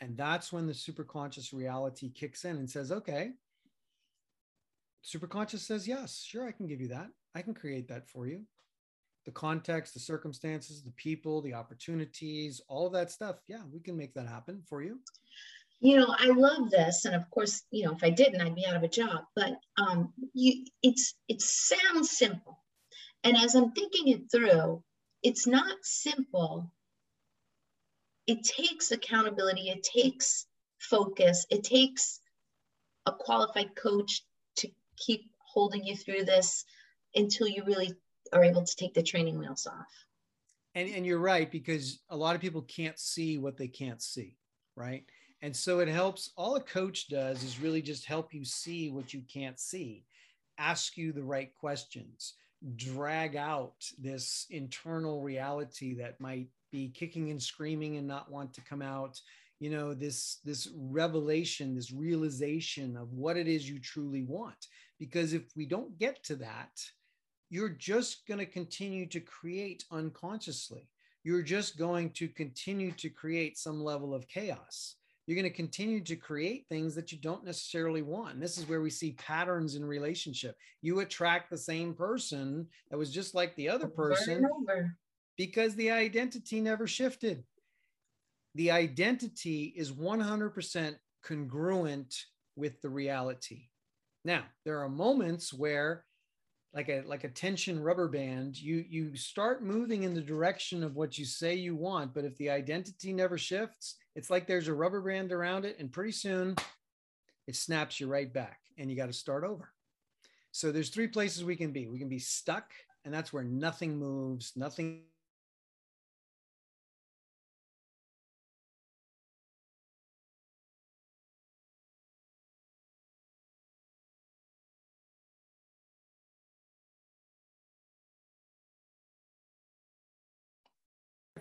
And that's when the superconscious reality kicks in and says, okay, superconscious says, yes, sure, I can give you that. I can create that for you. The context, the circumstances, the people, the opportunities, all that stuff. Yeah, we can make that happen for you you know, I love this, and of course, you know, if I didn't, I'd be out of a job. But um, you, it's it sounds simple, and as I'm thinking it through, it's not simple. It takes accountability. It takes focus. It takes a qualified coach to keep holding you through this until you really are able to take the training wheels off. And and you're right because a lot of people can't see what they can't see, right? And so it helps, all a coach does is really just help you see what you can't see, ask you the right questions, drag out this internal reality that might be kicking and screaming and not want to come out. You know this this revelation this realization of what it is you truly want. Because if we don't get to that you're just going to continue to create unconsciously. You're just going to continue to create some level of chaos you're going to continue to create things that you don't necessarily want. And this is where we see patterns in relationship. You attract the same person that was just like the other person because the identity never shifted. The identity is 100% congruent with the reality. Now, there are moments where like a like a tension rubber band you you start moving in the direction of what you say you want but if the identity never shifts it's like there's a rubber band around it and pretty soon it snaps you right back and you got to start over. So there's three places we can be. We can be stuck and that's where nothing moves nothing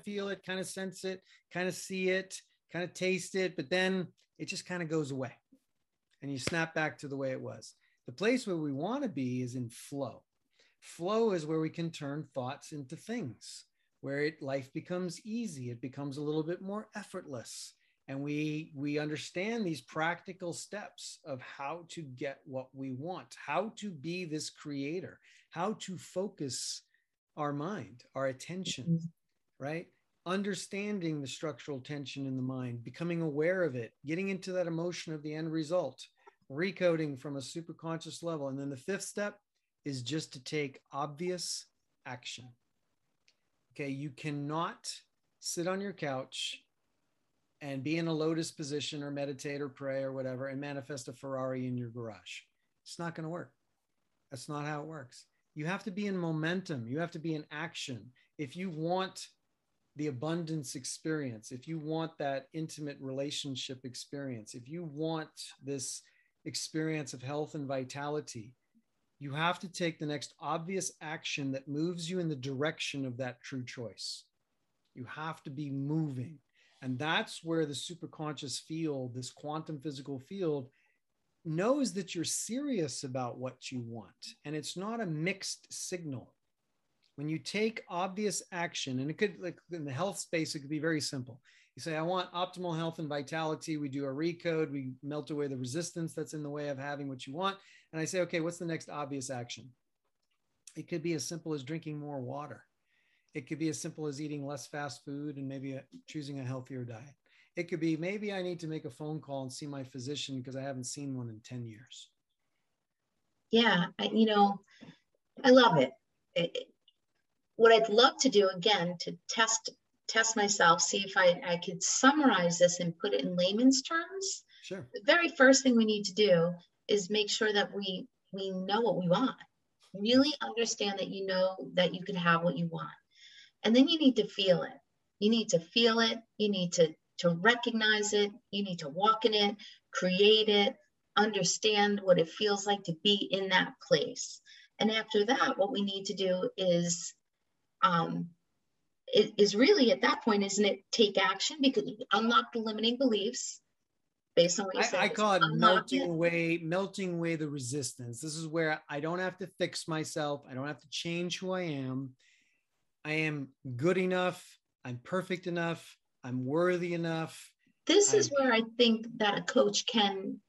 feel it, kind of sense it, kind of see it, kind of taste it, but then it just kind of goes away and you snap back to the way it was. The place where we want to be is in flow. Flow is where we can turn thoughts into things, where it, life becomes easy, it becomes a little bit more effortless. And we, we understand these practical steps of how to get what we want, how to be this creator, how to focus our mind, our attention, mm-hmm. right? Understanding the structural tension in the mind, becoming aware of it, getting into that emotion of the end result, recoding from a superconscious level. And then the fifth step is just to take obvious action. Okay, you cannot sit on your couch and be in a lotus position or meditate or pray or whatever and manifest a Ferrari in your garage. It's not going to work. That's not how it works. You have to be in momentum, you have to be in action. If you want the abundance experience, if you want that intimate relationship experience, if you want this experience of health and vitality, you have to take the next obvious action that moves you in the direction of that true choice. You have to be moving. And that's where the superconscious field, this quantum physical field, knows that you're serious about what you want. And it's not a mixed signal. When you take obvious action, and it could, like in the health space, it could be very simple. You say, I want optimal health and vitality. We do a recode, we melt away the resistance that's in the way of having what you want. And I say, okay, what's the next obvious action? It could be as simple as drinking more water. It could be as simple as eating less fast food and maybe a, choosing a healthier diet. It could be maybe I need to make a phone call and see my physician because I haven't seen one in 10 years. Yeah, I, you know, I love it. it. What I'd love to do again to test test myself, see if I, I could summarize this and put it in layman's terms. Sure. The very first thing we need to do is make sure that we we know what we want. Really understand that you know that you can have what you want. And then you need to feel it. You need to feel it. You need to, to recognize it. You need to walk in it, create it, understand what it feels like to be in that place. And after that, what we need to do is um, is really at that point, isn't it take action because unlock the limiting beliefs based on what you said. I call it melting it. away, melting away the resistance. This is where I don't have to fix myself. I don't have to change who I am. I am good enough. I'm perfect enough. I'm worthy enough. This I'm, is where I think that a coach can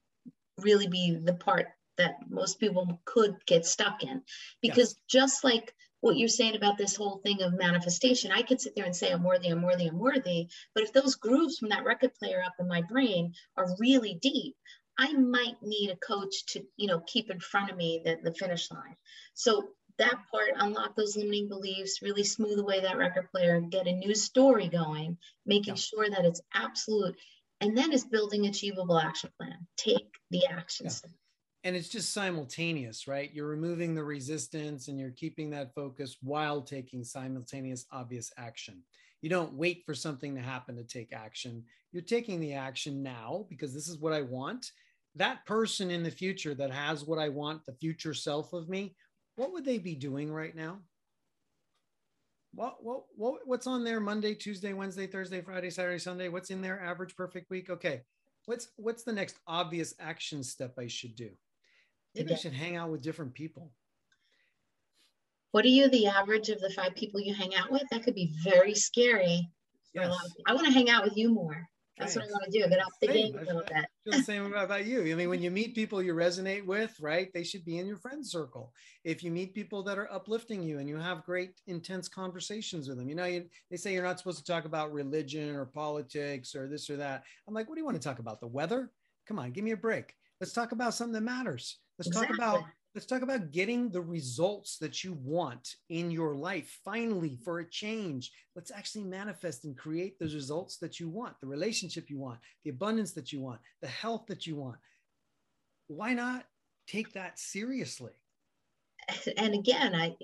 really be the part that most people could get stuck in because yes. just like what you're saying about this whole thing of manifestation. I could sit there and say, I'm worthy, I'm worthy, I'm worthy. But if those grooves from that record player up in my brain are really deep, I might need a coach to, you know, keep in front of me the, the finish line. So that part, unlock those limiting beliefs, really smooth away that record player and get a new story going, making yeah. sure that it's absolute. And then it's building achievable action plan. Take the actions. Yeah and it's just simultaneous, right? You're removing the resistance and you're keeping that focus while taking simultaneous obvious action. You don't wait for something to happen to take action. You're taking the action now because this is what I want. That person in the future that has what I want, the future self of me, what would they be doing right now? What, what, what, what's on there Monday, Tuesday, Wednesday, Thursday, Friday, Saturday, Sunday? What's in their average perfect week? Okay. What's, what's the next obvious action step I should do? Maybe I should hang out with different people. What are you the average of the five people you hang out with? That could be very scary yes. a lot of people. I want to hang out with you more. That's what I want to do. Get off the game a little bit. feel the same about you. I mean, when you meet people you resonate with, right? They should be in your friend circle. If you meet people that are uplifting you and you have great, intense conversations with them, you know, you, they say you're not supposed to talk about religion or politics or this or that. I'm like, what do you want to talk about? The weather? Come on, give me a break. Let's talk about something that matters. Let's exactly. talk about let's talk about getting the results that you want in your life finally for a change. Let's actually manifest and create those results that you want the relationship you want the abundance that you want the health that you want. Why not take that seriously? And again i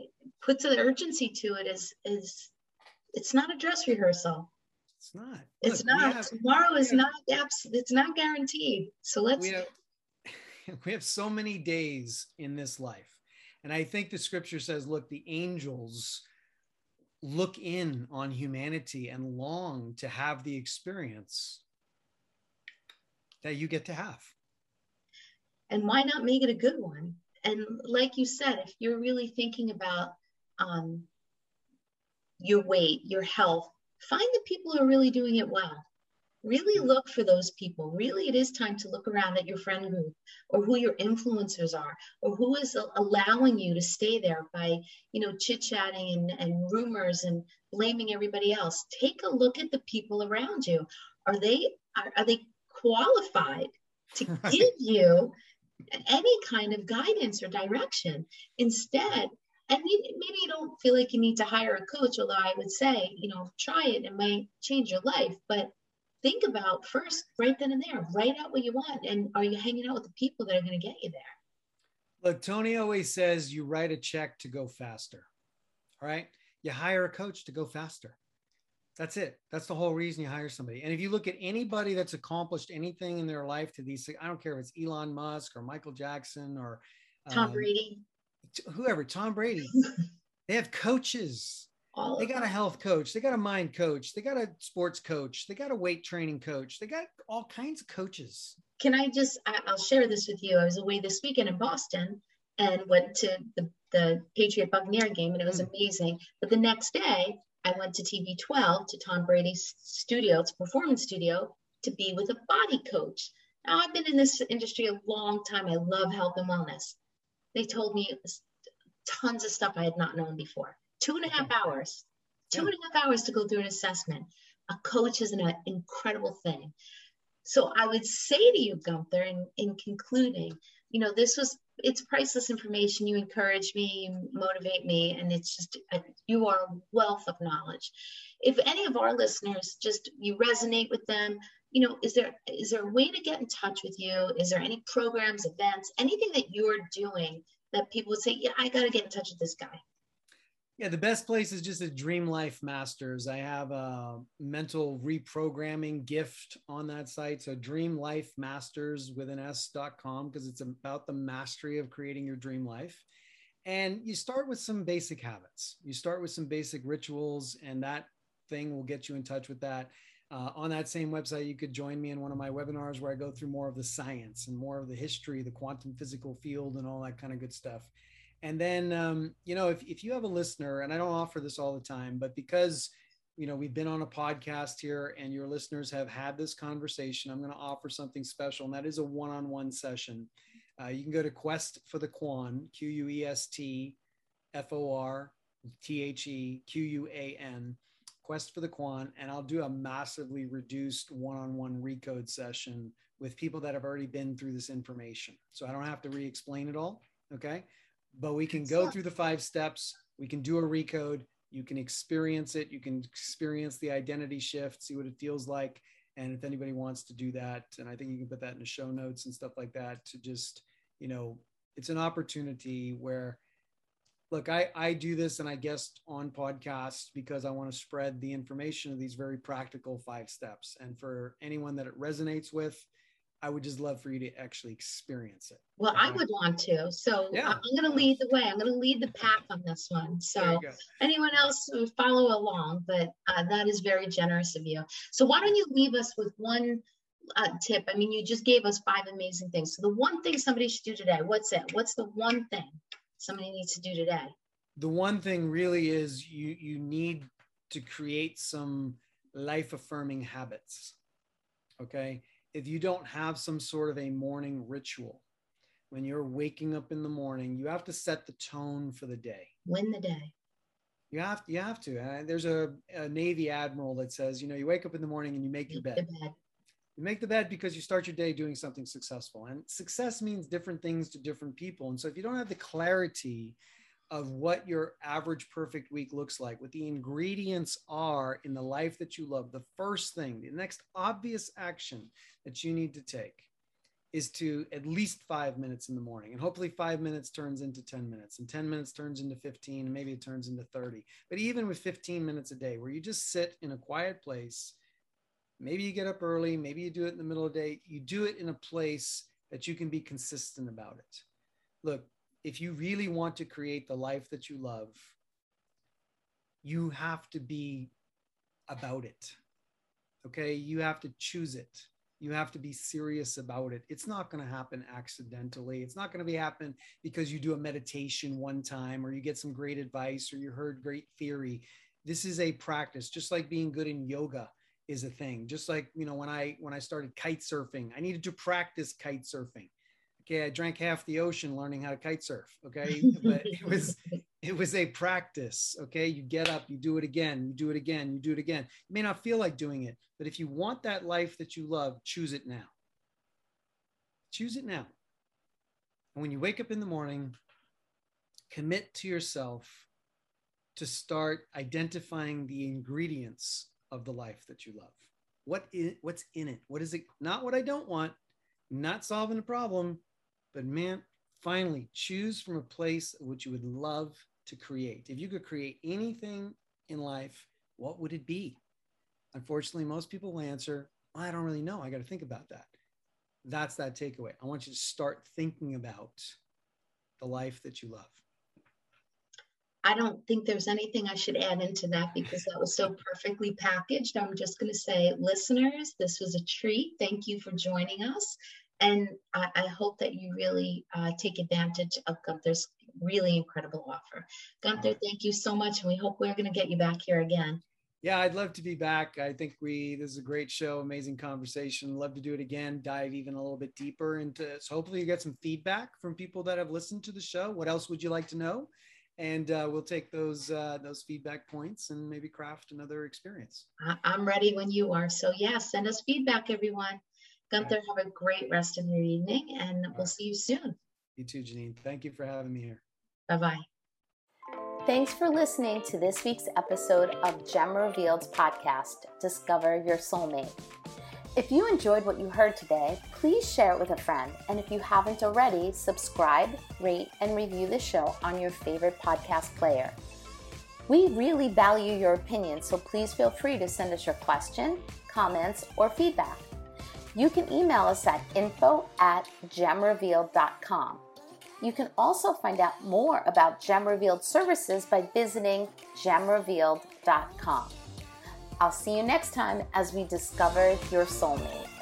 put the urgency to it is is it's not a dress rehearsal. It's not. It's not. have, tomorrow is have, not it's not guaranteed. So let's we have, we have so many days in this life. And I think the scripture says, look, the angels look in on humanity and long to have the experience that you get to have. And why not make it a good one? And like you said, if you're really thinking about um, your weight, your health, find the people who are really doing it well really look for those people. Really, it is time to look around at your friend group or who your influencers are or who is allowing you to stay there by, you know, chit chatting and, and rumors and blaming everybody else. Take a look at the people around you. Are they are, are they qualified to right. give you any kind of guidance or direction? Instead, and maybe you don't feel like you need to hire a coach, although I would say, you know, try it. It might change your life. But think about first right then and there write out what you want and are you hanging out with the people that are going to get you there? Look tony always says you write a check to go faster all right? You hire a coach to go faster. That's it. That's the whole reason you hire somebody. And if you look at anybody that's accomplished anything in their life to these i don't care if it's elon musk or michael jackson or tom um, brady. whoever, Tom Brady, they have coaches. All they got a health coach, they got a mind coach, they got a sports coach, they got a weight training coach, they got all kinds of coaches. Can I just, I'll share this with you. I was away this weekend in Boston and went to the, the Patriot Buccaneer game, and it was mm. amazing. But the next day, I went to TB12 to Tom Brady's studio, it's a performance studio, to be with a body coach. Now, I've been in this industry a long time. I love health and wellness. They told me tons of stuff I had not known before. Two and a half hours, two and a half hours to go through an assessment. A coach is an incredible thing. So I would say to you, Gunther, in, in concluding, you know, this was it's priceless information. You encourage me, you motivate me, and it's just uh, you are a wealth of knowledge. If any of our listeners just you resonate with them, you know, is there is there a way to get in touch with you? Is there any programs, events, anything that you're doing that people would say, yeah, I got to get in touch with this guy? Yeah, the best place is just at Dream Life Masters. I have a mental reprogramming gift on that site. So Dream Life Masters with an S.com because it's about the mastery of creating your dream life. And you start with some basic habits. You start with some basic rituals, and that thing will get you in touch with that. Uh, on that same website, you could join me in one of my webinars where I go through more of the science and more of the history, the quantum physical field, and all that kind of good stuff. And then, um, you know, if, if you have a listener, and I don't offer this all the time, but because, you know, we've been on a podcast here and your listeners have had this conversation, I'm going to offer something special, and that is a one on one session. Uh, you can go to Quest for the Quan, Q U E S T F O R T H E Q U A N, Quest for the Quan, and I'll do a massively reduced one on one recode session with people that have already been through this information. So I don't have to re explain it all. Okay but we can go through the five steps. We can do a recode. You can experience it. You can experience the identity shift, see what it feels like. And if anybody wants to do that, and I think you can put that in the show notes and stuff like that to just, you know, it's an opportunity where, look, I, I do this and I guest on podcasts because I want to spread the information of these very practical five steps. And for anyone that it resonates with, I would just love for you to actually experience it. Well. I would want to. So yeah. I'm going to lead the way. I'm going to lead the pack on this one. So anyone else follow along, but uh, that is very generous of you. So why don't you leave us with one uh, tip? I mean, you just gave us five amazing things. So the one thing somebody should do today, what's it? What's the one thing somebody needs to do today? The one thing really is you you need to create some life affirming habits. Okay if you don't have some sort of a morning ritual, when you're waking up in the morning, you have to set the tone for the day. Win the day. You have to, you have to. Uh, there's a, a, Navy admiral that says, you know, you wake up in the morning and you make, make your bed. bed. You make the bed because you start your day doing something successful, and success means different things to different people. And so, if you don't have the clarity of what your average perfect week looks like, what the ingredients are in the life that you love, the first thing, the next obvious action that you need to take is to at least five minutes in the morning. And hopefully, five minutes turns into 10 minutes, and 10 minutes turns into 15, and maybe it turns into 30. But even with 15 minutes a day, where you just sit in a quiet place, maybe you get up early, maybe you do it in the middle of the day, you do it in a place that you can be consistent about it. Look, if you really want to create the life that you love, you have to be about it. Okay. You have to choose it. You have to be serious about it. It's not going to happen accidentally. It's not going to be happen because you do a meditation one time or you get some great advice or you heard great theory. This is a practice, just like being good in yoga is a thing. Just like, you know, when I when I started kite surfing, I needed to practice kite surfing okay i uh, drank half the ocean learning how to kite surf okay? But it was it was a practice okay? You get up you do it again you do it again you do it again. You may not feel like doing it but if you want that life that you love choose it now. Choose it now. And when you wake up in the morning commit to yourself to start identifying the ingredients of the life that you love. What is what's in it? What is it? Not what i don't want not solving the problem but man, finally choose from a place which you would love to create. If you could create anything in life, what would it be? Unfortunately, most people will answer, I don't really know. I got to think about that. That's that takeaway. I want you to start thinking about the life that you love. I don't think there's anything I should add into that because that was so perfectly packaged. I'm just going to say, listeners, this was a treat. Thank you for joining us. And I, I hope that you really uh, take advantage of Gunther's really incredible offer. Gunther, thank you so much. And we hope we're going to get you back here again. Yeah, I'd love to be back. I think we this is a great show, amazing conversation. Love to do it again, dive even a little bit deeper into so hopefully you get some feedback from people that have listened to the show. What else would you like to know? And uh, we'll take those uh, those feedback points and maybe craft another experience. I'm ready when you are. So yeah, send us feedback, everyone. Gunther, have a great rest of your evening, and we'll see you soon. You too, Janine. Thank you for having me here. Bye bye. Thanks for listening to this week's episode of Gem Revealed's podcast, Discover Your Soulmate. If you enjoyed what you heard today, please share it with a friend. And if you haven't already, subscribe, rate, and review the show on your favorite podcast player. We really value your opinion, so please feel free to send us your question, comments, or feedback. You can email us at info at gemrevealed.com. You can also find out more about Gem Revealed services by visiting gemrevealed.com. I'll see you next time as we discover your soulmate.